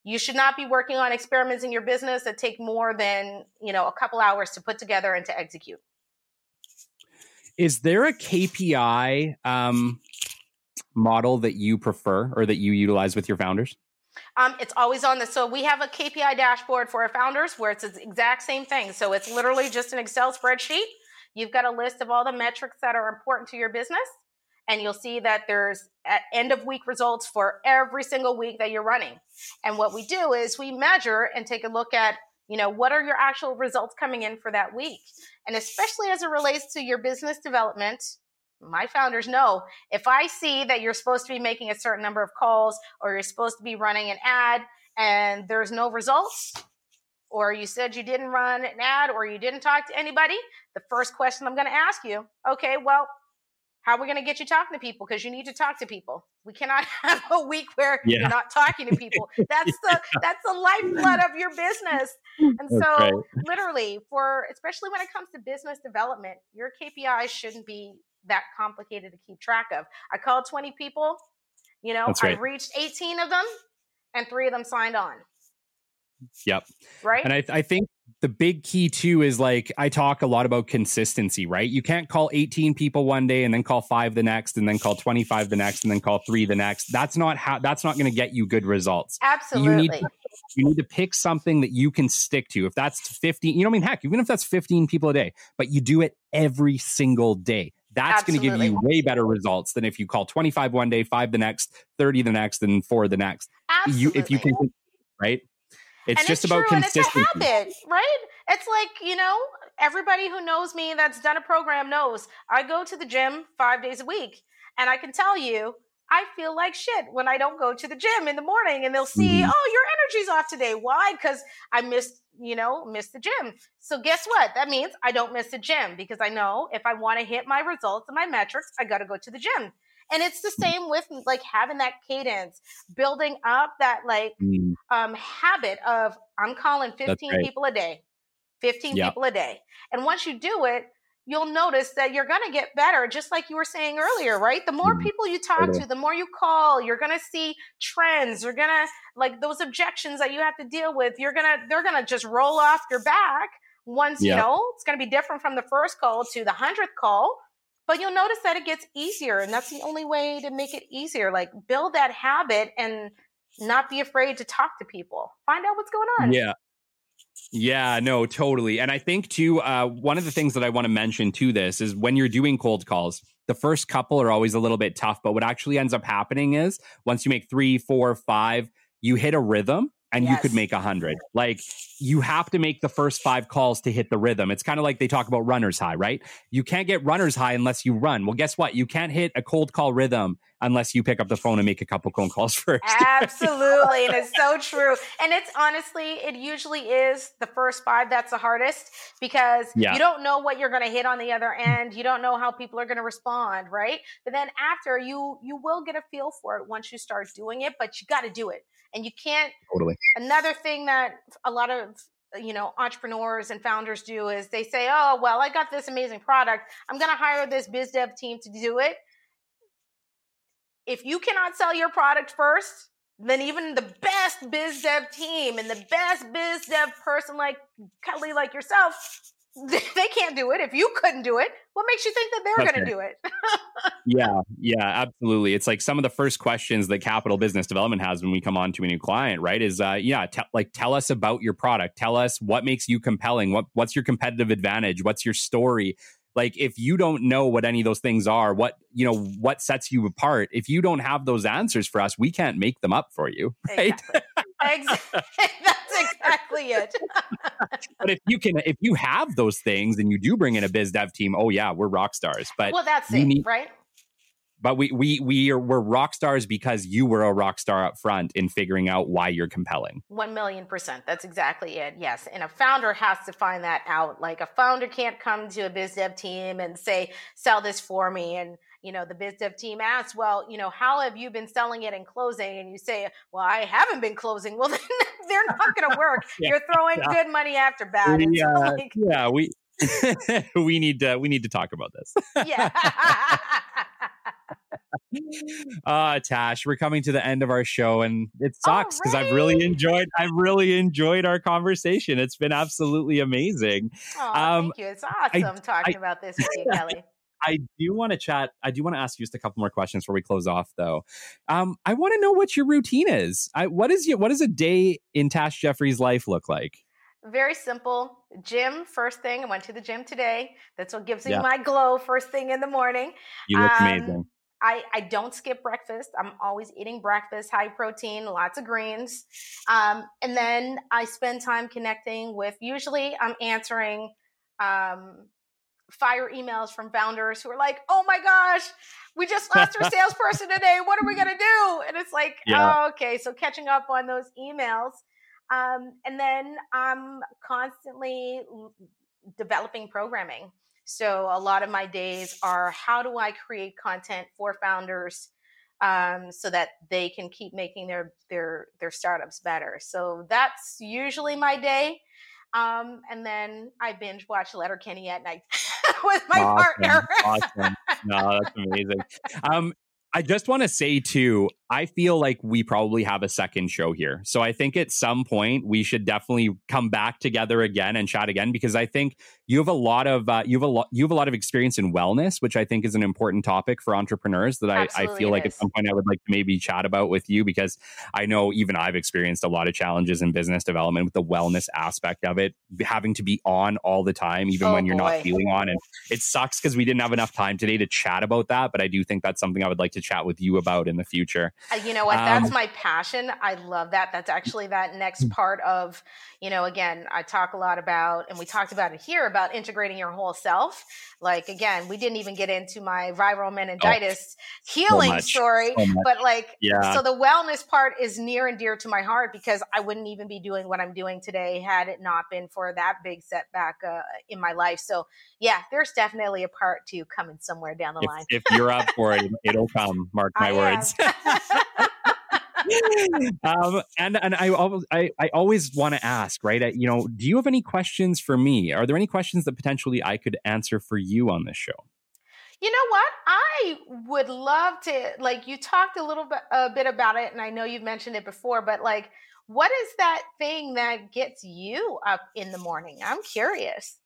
you should not be working on experiments in your business that take more than you know a couple hours to put together and to execute. Is there a kpi um, model that you prefer or that you utilize with your founders? Um, it's always on the so we have a kpi dashboard for our founders where it's the exact same thing. So it's literally just an excel spreadsheet. You've got a list of all the metrics that are important to your business and you'll see that there's uh, end of week results for every single week that you're running. And what we do is we measure and take a look at, you know, what are your actual results coming in for that week? And especially as it relates to your business development, my founders know if I see that you're supposed to be making a certain number of calls or you're supposed to be running an ad and there's no results, or you said you didn't run an ad or you didn't talk to anybody, the first question I'm going to ask you, okay, well, how are we going to get you talking to people? Because you need to talk to people. We cannot have a week where yeah. you're not talking to people. That's the that's the lifeblood of your business. And so, right. literally, for especially when it comes to business development, your KPIs shouldn't be that complicated to keep track of. I called 20 people. You know, right. I reached 18 of them, and three of them signed on. Yep. Right. And I, I think the big key too is like I talk a lot about consistency, right? You can't call 18 people one day and then call five the next and then call 25 the next and then call three the next. That's not how that's not going to get you good results. Absolutely. You need, to, you need to pick something that you can stick to. If that's 15, you know, I mean, heck, even if that's 15 people a day, but you do it every single day. That's going to give you way better results than if you call 25 one day, five the next, 30 the next, and four the next. Absolutely. You, if you can, right? It's and just it's about true, consistency. And it's a habit, right? It's like, you know, everybody who knows me that's done a program knows I go to the gym five days a week. And I can tell you, I feel like shit when I don't go to the gym in the morning and they'll see, mm-hmm. oh, your energy's off today. Why? Because I missed, you know, missed the gym. So guess what? That means I don't miss the gym because I know if I want to hit my results and my metrics, I got to go to the gym. And it's the mm. same with like having that cadence, building up that like mm. um, habit of I'm calling 15 right. people a day, 15 yep. people a day. And once you do it, you'll notice that you're going to get better just like you were saying earlier right the more mm. people you talk to the more you call you're going to see trends you're going to like those objections that you have to deal with you're going to they're going to just roll off your back once you know it's going to be different from the first call to the 100th call but you'll notice that it gets easier and that's the only way to make it easier like build that habit and not be afraid to talk to people find out what's going on yeah yeah, no, totally. And I think too, uh, one of the things that I want to mention to this is when you're doing cold calls, the first couple are always a little bit tough. But what actually ends up happening is once you make three, four, five, you hit a rhythm and yes. you could make a hundred. Like you have to make the first five calls to hit the rhythm. It's kind of like they talk about runner's high, right? You can't get runner's high unless you run. Well, guess what? You can't hit a cold call rhythm unless you pick up the phone and make a couple phone calls first. Absolutely. and it's so true. And it's honestly, it usually is the first five that's the hardest because yeah. you don't know what you're going to hit on the other end. You don't know how people are going to respond, right? But then after you you will get a feel for it once you start doing it, but you got to do it and you can't totally another thing that a lot of you know entrepreneurs and founders do is they say oh well i got this amazing product i'm going to hire this biz dev team to do it if you cannot sell your product first then even the best biz dev team and the best biz dev person like kelly like yourself they can't do it. If you couldn't do it, what makes you think that they're going to do it? yeah, yeah, absolutely. It's like some of the first questions that capital business development has when we come on to a new client, right? Is uh, yeah, te- like tell us about your product. Tell us what makes you compelling. What what's your competitive advantage? What's your story? Like if you don't know what any of those things are, what you know, what sets you apart. If you don't have those answers for us, we can't make them up for you, right? Exactly. exactly. exactly it. but if you can, if you have those things and you do bring in a biz dev team, oh yeah, we're rock stars. But well, that's it, need, right? But we we we are we're rock stars because you were a rock star up front in figuring out why you're compelling. One million percent. That's exactly it. Yes, and a founder has to find that out. Like a founder can't come to a biz dev team and say, "Sell this for me," and you know, the biz dev team asks, well, you know, how have you been selling it and closing? And you say, well, I haven't been closing. Well, then they're not going to work. yeah, You're throwing yeah. good money after bad. We, like, yeah, we we need to we need to talk about this. yeah. Uh Tash, we're coming to the end of our show and it sucks because right. I've really enjoyed I've really enjoyed our conversation. It's been absolutely amazing. Oh, um, thank you. It's awesome I, talking I, about this with you, Kelly. I do want to chat. I do want to ask you just a couple more questions before we close off, though. Um, I want to know what your routine is. I, what is your, what does a day in Tash Jefferies' life look like? Very simple. Gym first thing. I went to the gym today. That's what gives me yeah. my glow first thing in the morning. You look um, amazing. I, I don't skip breakfast. I'm always eating breakfast, high protein, lots of greens. Um, and then I spend time connecting with, usually, I'm answering um, fire emails from founders who are like, oh my gosh, we just lost our salesperson today. What are we going to do? And it's like, yeah. oh, okay. So catching up on those emails. Um, and then I'm constantly developing programming. So a lot of my days are how do I create content for founders um, so that they can keep making their their their startups better. So that's usually my day. Um, and then I binge watch Letterkenny at night with my awesome. partner. awesome. No, that's amazing. Um, I just want to say too, I feel like we probably have a second show here. So I think at some point we should definitely come back together again and chat again because I think you have a lot of uh, you have a lot you have a lot of experience in wellness, which I think is an important topic for entrepreneurs that I, I, feel like is. at some point I would like to maybe chat about with you because I know even I've experienced a lot of challenges in business development with the wellness aspect of it, having to be on all the time, even oh, when you're boy. not feeling on. And it sucks because we didn't have enough time today to chat about that. But I do think that's something I would like to chat with you about in the future. Uh, you know what? That's um, my passion. I love that. That's actually that next mm. part of, you know, again, I talk a lot about, and we talked about it here about integrating your whole self. Like, again, we didn't even get into my viral oh, meningitis oh, healing so story, so but like, yeah. so the wellness part is near and dear to my heart because I wouldn't even be doing what I'm doing today had it not been for that big setback uh, in my life. So, yeah, there's definitely a part two coming somewhere down the if, line. If you're up for it, it'll come. Mark my I words. um, and and I, I I always want to ask, right? You know, do you have any questions for me? Are there any questions that potentially I could answer for you on this show? You know what? I would love to. Like you talked a little bit a bit about it, and I know you've mentioned it before, but like, what is that thing that gets you up in the morning? I'm curious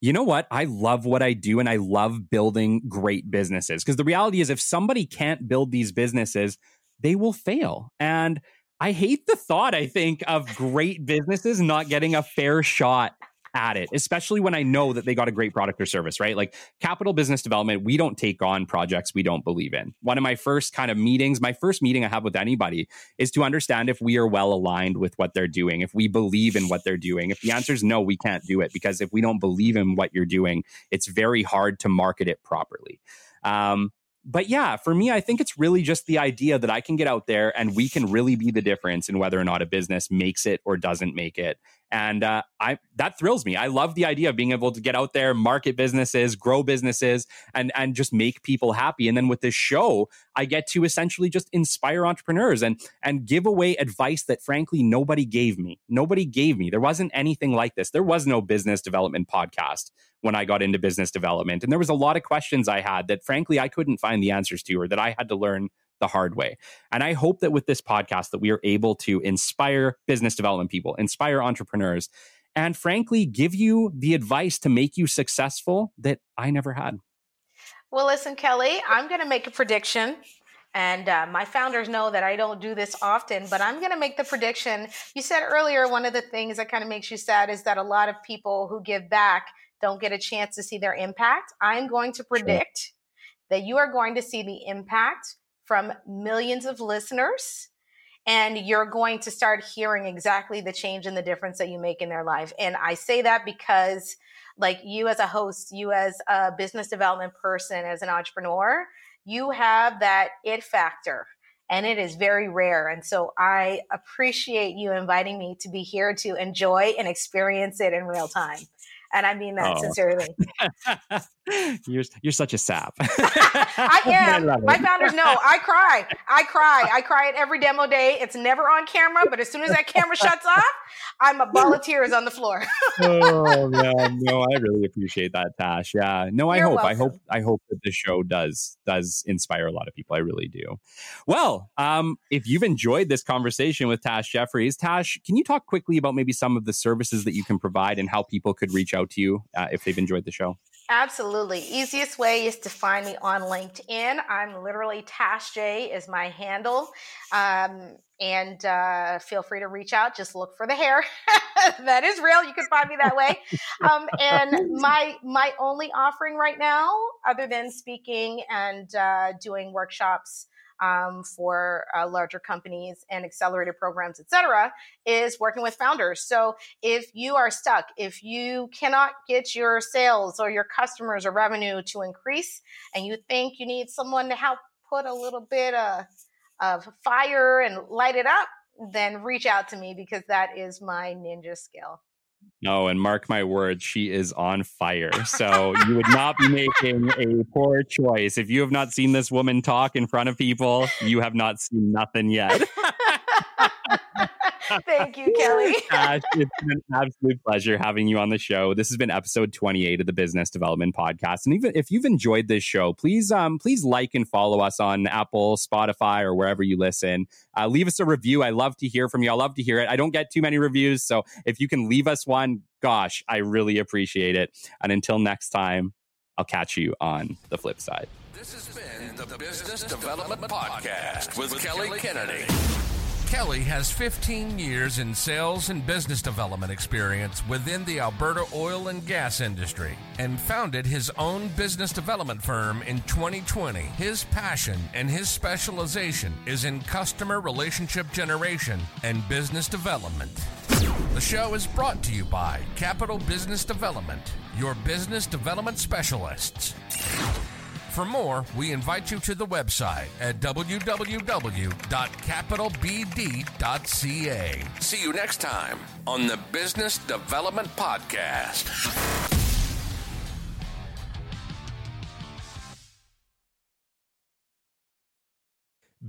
you know what? I love what I do and I love building great businesses. Because the reality is, if somebody can't build these businesses, they will fail. And I hate the thought, I think, of great businesses not getting a fair shot at it, especially when I know that they got a great product or service, right? Like capital business development, we don't take on projects we don't believe in. One of my first kind of meetings, my first meeting I have with anybody is to understand if we are well aligned with what they're doing, if we believe in what they're doing. If the answer is no, we can't do it because if we don't believe in what you're doing, it's very hard to market it properly. Um, but yeah, for me, I think it's really just the idea that I can get out there and we can really be the difference in whether or not a business makes it or doesn't make it and uh, I that thrills me. I love the idea of being able to get out there, market businesses, grow businesses, and and just make people happy. And then with this show, I get to essentially just inspire entrepreneurs and and give away advice that frankly nobody gave me. Nobody gave me. There wasn't anything like this. There was no business development podcast when I got into business development, and there was a lot of questions I had that frankly I couldn't find the answers to, or that I had to learn the hard way. And I hope that with this podcast that we are able to inspire business development people, inspire entrepreneurs, and frankly give you the advice to make you successful that I never had. Well, listen, Kelly, I'm going to make a prediction. And uh, my founders know that I don't do this often, but I'm going to make the prediction. You said earlier, one of the things that kind of makes you sad is that a lot of people who give back don't get a chance to see their impact. I'm going to predict sure. that you are going to see the impact from millions of listeners and you're going to start hearing exactly the change and the difference that you make in their life. And I say that because, like, you as a host, you as a business development person, as an entrepreneur, you have that it factor. And it is very rare. And so I appreciate you inviting me to be here to enjoy and experience it in real time. And I mean that oh. sincerely. you're you're such a sap. I am. I My founders know I cry. I cry. I cry at every demo day. It's never on camera, but as soon as that camera shuts off, I'm a ball of tears on the floor. oh man, no, I really appreciate that, Tash. Yeah, no, I You're hope, welcome. I hope, I hope that this show does does inspire a lot of people. I really do. Well, um, if you've enjoyed this conversation with Tash Jefferies, Tash, can you talk quickly about maybe some of the services that you can provide and how people could reach out to you uh, if they've enjoyed the show? Absolutely. Easiest way is to find me on LinkedIn. I'm literally Tash J is my handle. Um, and uh, feel free to reach out. Just look for the hair. that is real. You can find me that way. Um, and my my only offering right now, other than speaking and uh, doing workshops um, for uh, larger companies and accelerator programs, et cetera, is working with founders. So if you are stuck, if you cannot get your sales or your customers or revenue to increase, and you think you need someone to help put a little bit of, of fire and light it up, then reach out to me because that is my ninja skill. No, and mark my words, she is on fire. So you would not be making a poor choice. If you have not seen this woman talk in front of people, you have not seen nothing yet. Thank you, Kelly. Tash, it's been an absolute pleasure having you on the show. This has been episode 28 of the Business Development Podcast. And even if you've enjoyed this show, please um please like and follow us on Apple, Spotify, or wherever you listen. Uh, leave us a review. I love to hear from you. I love to hear it. I don't get too many reviews, so if you can leave us one, gosh, I really appreciate it. And until next time, I'll catch you on the flip side. This has been the Business Development Podcast with Kelly Kennedy. Kelly has 15 years in sales and business development experience within the Alberta oil and gas industry and founded his own business development firm in 2020. His passion and his specialization is in customer relationship generation and business development. The show is brought to you by Capital Business Development, your business development specialists. For more, we invite you to the website at www.capitalbd.ca. See you next time on the Business Development Podcast.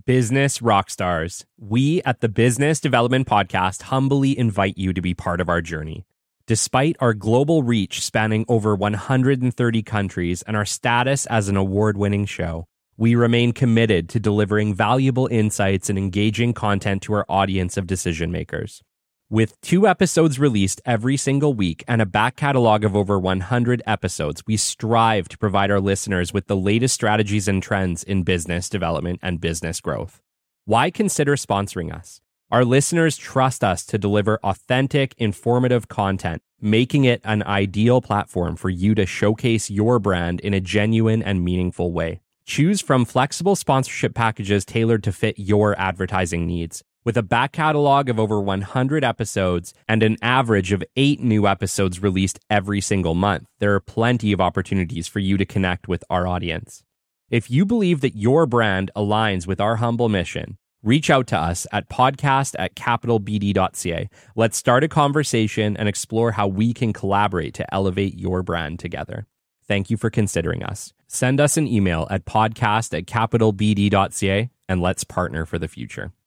Business rock stars, we at the Business Development Podcast humbly invite you to be part of our journey. Despite our global reach spanning over 130 countries and our status as an award winning show, we remain committed to delivering valuable insights and engaging content to our audience of decision makers. With two episodes released every single week and a back catalog of over 100 episodes, we strive to provide our listeners with the latest strategies and trends in business development and business growth. Why consider sponsoring us? Our listeners trust us to deliver authentic, informative content, making it an ideal platform for you to showcase your brand in a genuine and meaningful way. Choose from flexible sponsorship packages tailored to fit your advertising needs. With a back catalog of over 100 episodes and an average of eight new episodes released every single month, there are plenty of opportunities for you to connect with our audience. If you believe that your brand aligns with our humble mission, reach out to us at podcast at capitalbd.ca. Let's start a conversation and explore how we can collaborate to elevate your brand together. Thank you for considering us. Send us an email at podcast at capitalbd.ca and let's partner for the future.